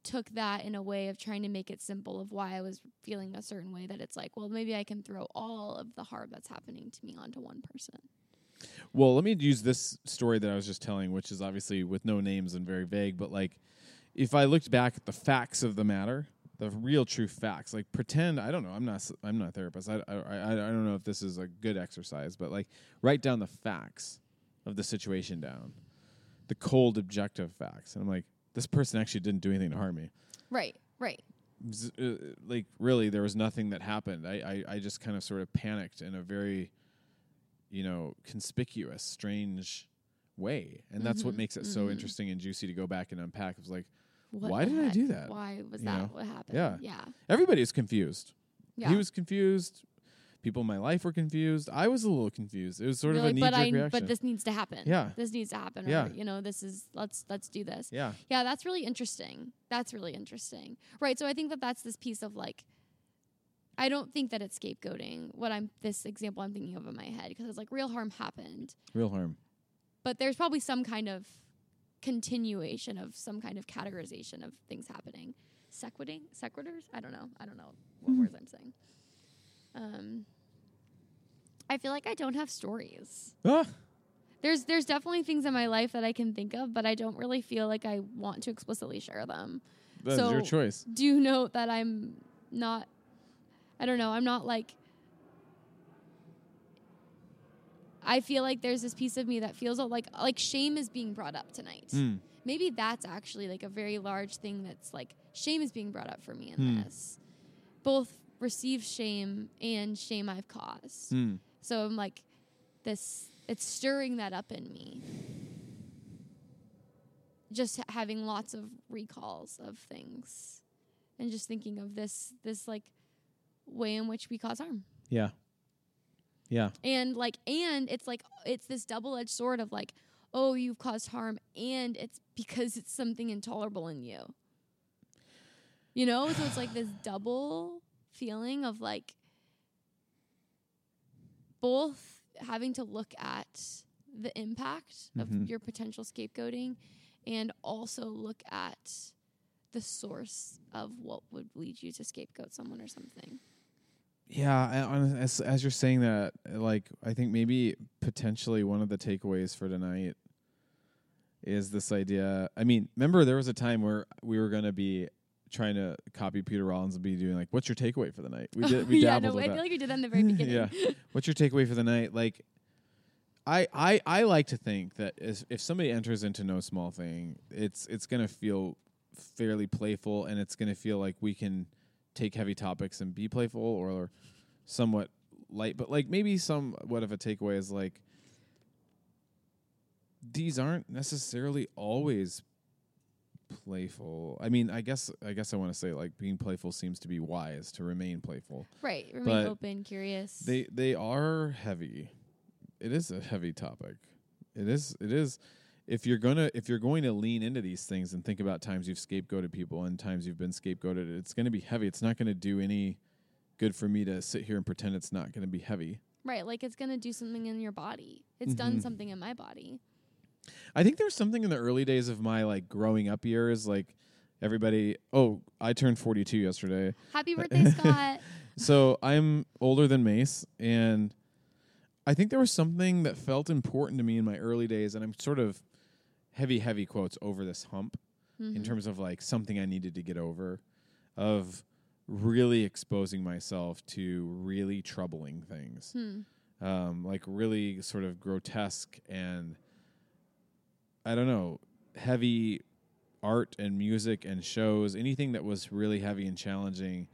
took that in a way of trying to make it simple of why I was feeling a certain way that it's like, well, maybe I can throw all of the harm that's happening to me onto one person. Well, let me use this story that I was just telling, which is obviously with no names and very vague, but like if I looked back at the facts of the matter, the real true facts, like pretend, I don't know, I'm not I'm not a therapist. I, I I I don't know if this is a good exercise, but like write down the facts of the situation down. The cold objective facts. And I'm like this person actually didn't do anything to harm me. Right. Right. Z- uh, like really there was nothing that happened I, I i just kind of sort of panicked in a very you know conspicuous strange way and that's what Mhm, makes it so mhm. interesting and juicy to go back and unpack it's like What Why did I do that? Why was You that know? what happened? Yeah. Yeah. Everybody's confused Yeah. he was confused people in my life were confused i was a little confused it was sort You're of a like, knee-jerk but I reaction but this needs to happen. Yeah. This needs to happen. Yeah. Or, you know, this is let's let's do this. yeah Yeah, that's really interesting. That's really interesting. Right. So I think that that's this piece of like, I don't think that it's scapegoating. What I'm this example I'm thinking of in my head because it's like real harm happened, real harm but there's probably some kind of continuation of some kind of categorization of things happening. Sequiting, sequiturs. I don't know. I don't know what words I'm saying. Um, I feel like I don't have stories. ah, There's there's definitely things in my life that I can think of, but I don't really feel like I want to explicitly share them. that's your choice Do note that I'm not I don't know, I'm not like I feel like there's this piece of me that feels like like shame is being brought up tonight. Mm. Maybe that's actually like a very large thing that's like shame is being brought up for me in Hmm. this. Both received shame and shame I've caused. Mm. So I'm like this it's stirring that up in me. Just having lots of recalls of things and just thinking of this this like way in which we cause harm. Yeah. Yeah. And like and it's like it's this double-edged sword of like oh you've caused harm and it's because it's something intolerable in you. You know, so it's like this double feeling of like both having to look at the impact Mhm. of your potential scapegoating and also look at the source of what would lead you to scapegoat someone or something. Yeah, I, as as you're saying that, like I think maybe potentially one of the takeaways for tonight is this idea. I mean, remember there was a time where we were going to be trying to copy Peter Rollins and be doing like, "What's your takeaway for the night?" We did. We yeah, dabbled no, I that. feel like we did that in the very beginning. yeah. What's your takeaway for the night? Like, I I I like to think that as, if somebody enters into no small thing, it's it's gonna feel fairly playful, and it's gonna feel like we can take heavy topics and be playful or somewhat light. But like maybe somewhat of a takeaway is like these aren't necessarily always playful. I mean, I guess I guess I want to say like being playful seems to be wise to remain playful Right. Remain But open, curious. they they are heavy. It is a heavy topic. It is it is if you're gonna if you're going to lean into these things and think about times you've scapegoated people and times you've been scapegoated, it's gonna be heavy. It's not gonna do any good for me to sit here and pretend it's not gonna be heavy. right. Like it's going to do something in your body. It's done Mhm. something in my body. I think there's something in the early days of my like growing up years, like everybody oh, I turned forty two yesterday. Happy birthday, Scott. so I'm older than Mace, and I think there was something that felt important to me in my early days, and I'm sort of heavy, heavy quotes over this hump in Mhm. terms of like something I needed to get over, of really exposing myself to really troubling things, Hmm. um, like really sort of grotesque and I don't know, heavy art and music and shows, anything that was really heavy and challenging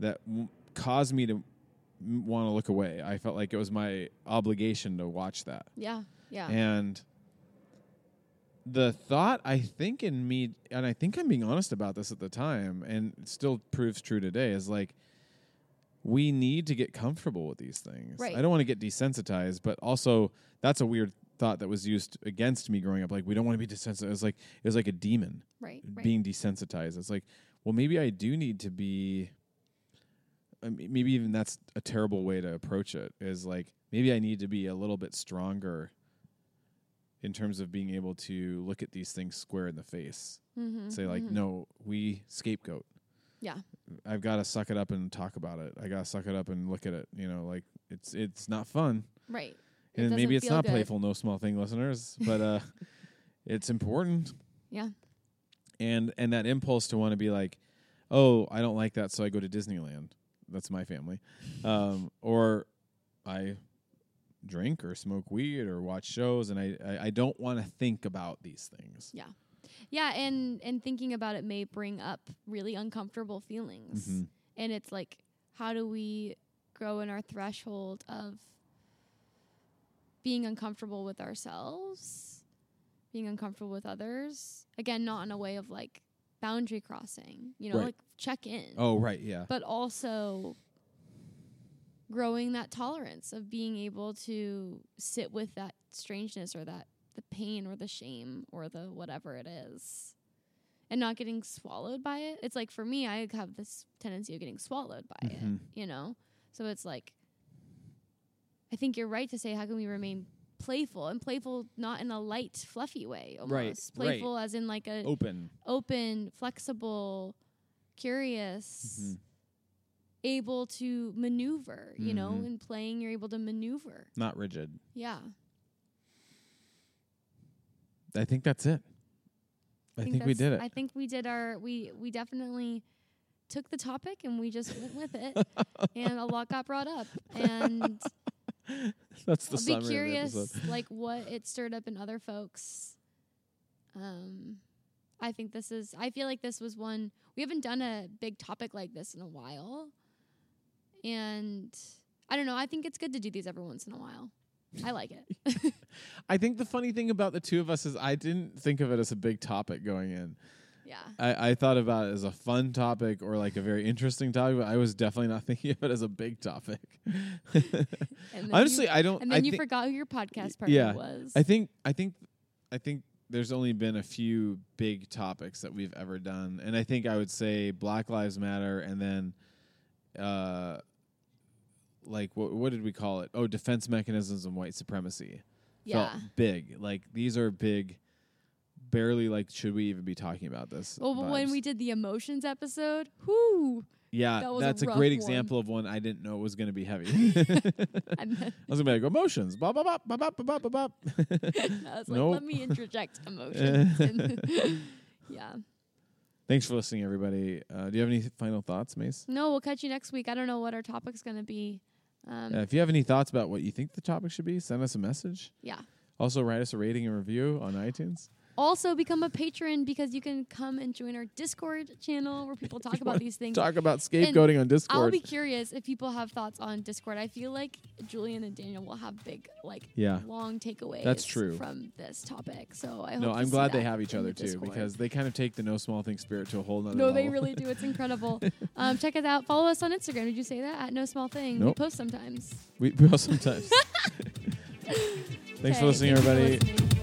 that w- caused me to want to look away. I felt like it was my obligation to watch that. Yeah. Yeah. And the thought I think in me, and I think I'm being honest about this at the time, and it still proves true today, is like we need to get comfortable with these things. Right. I don't want to get desensitized, but also that's a weird thought that was used against me growing up. Like we don't want to be desensitized. It was like it was like a demon right. Right. being desensitized. It's like, well, maybe I do need to be. I mean, maybe even that's a terrible way to approach it. Is like maybe I need to be a little bit stronger in terms of being able to look at these things square in the face. mm-hmm. Say like, mhm. no, we scapegoat. Yeah. I've got to suck it up and talk about it. I got to suck it up and look at it. You know, like it's it's not fun. Right. It and maybe it's not good. playful, no small thing, listeners, but uh, it's important Yeah. and and that impulse to want to be like, oh, I don't like that, so I go to Disneyland. That's my family, um, or I drink or smoke weed or watch shows, and I I, I don't want to think about these things. Yeah. Yeah, and and thinking about it may bring up really uncomfortable feelings. Mhm. And it's like how do we grow in our threshold of being uncomfortable with ourselves, being uncomfortable with others? Again, not in a way of like boundary crossing, you know, Right. like check in. Oh right, yeah, But also growing that tolerance of being able to sit with that strangeness or that the pain or the shame or the whatever it is and not getting swallowed by it. It's like for me, I have this tendency of getting swallowed by Mhm. it, you know? So it's like, I think you're right to say, how can we remain playful and playful not in a light, fluffy way almost. Right, right. Playful as in like a open. open, flexible, curious, Mhm. able to maneuver, you know, Mhm. in playing you're able to maneuver. Not rigid. Yeah. I think that's it. I, think, we did it. I think we did our we we definitely took the topic and we just went with it and a lot got brought up and That's the I'll be curious, like what it stirred up in other folks. Um, I think this is. I feel like this was one we haven't done a big topic like this in a while, and I don't know. I think it's good to do these every once in a while. I like it. I think the funny thing about the two of us is I didn't think of it as a big topic going in. Yeah. I, I thought about it as a fun topic or like a very interesting topic, but I was definitely not thinking of it as a big topic. Honestly, you, I don't. and I then you thi- forgot who your podcast partner yeah. was. I think I think I think there's only been a few big topics that we've ever done, and I think I would say Black Lives Matter, and then, uh, like what what did we call it? Oh, defense mechanisms and white supremacy. yeah. Felt big. Like these are big. Barely like should we even be talking about this? Well, but when vibes. we did the emotions episode, whoo, yeah, that was a that's a, rough great one. example of one I didn't know was going to be heavy. and then I was gonna be like emotions, bop bop bop bop bop bop bop bop. I was like, Nope. let me interject emotions. Yeah. Thanks for listening, everybody. Uh, do you have any final thoughts, Mace? No, we'll catch you next week. I don't know what our topic's going to be. Um, Uh, if you have any thoughts about what you think the topic should be, send us a message. yeah. Also, write us a rating and review on iTunes. Also, become a patron because you can come and join our Discord channel where people talk about these things. Talk about scapegoating on Discord. I'll be curious if people have thoughts on Discord. I feel like Julian and Daniel will have big, like, yeah. long takeaways. That's true. from this topic. So I No, I'm glad they have each other too Discord. because they kind of take the no small thing spirit to a whole nother no, level. they really do. It's incredible. um, check us out. Follow us on Instagram. Did you say that at No Small Thing? We post sometimes. we, we will sometimes. Thanks for listening, you for everybody. listening.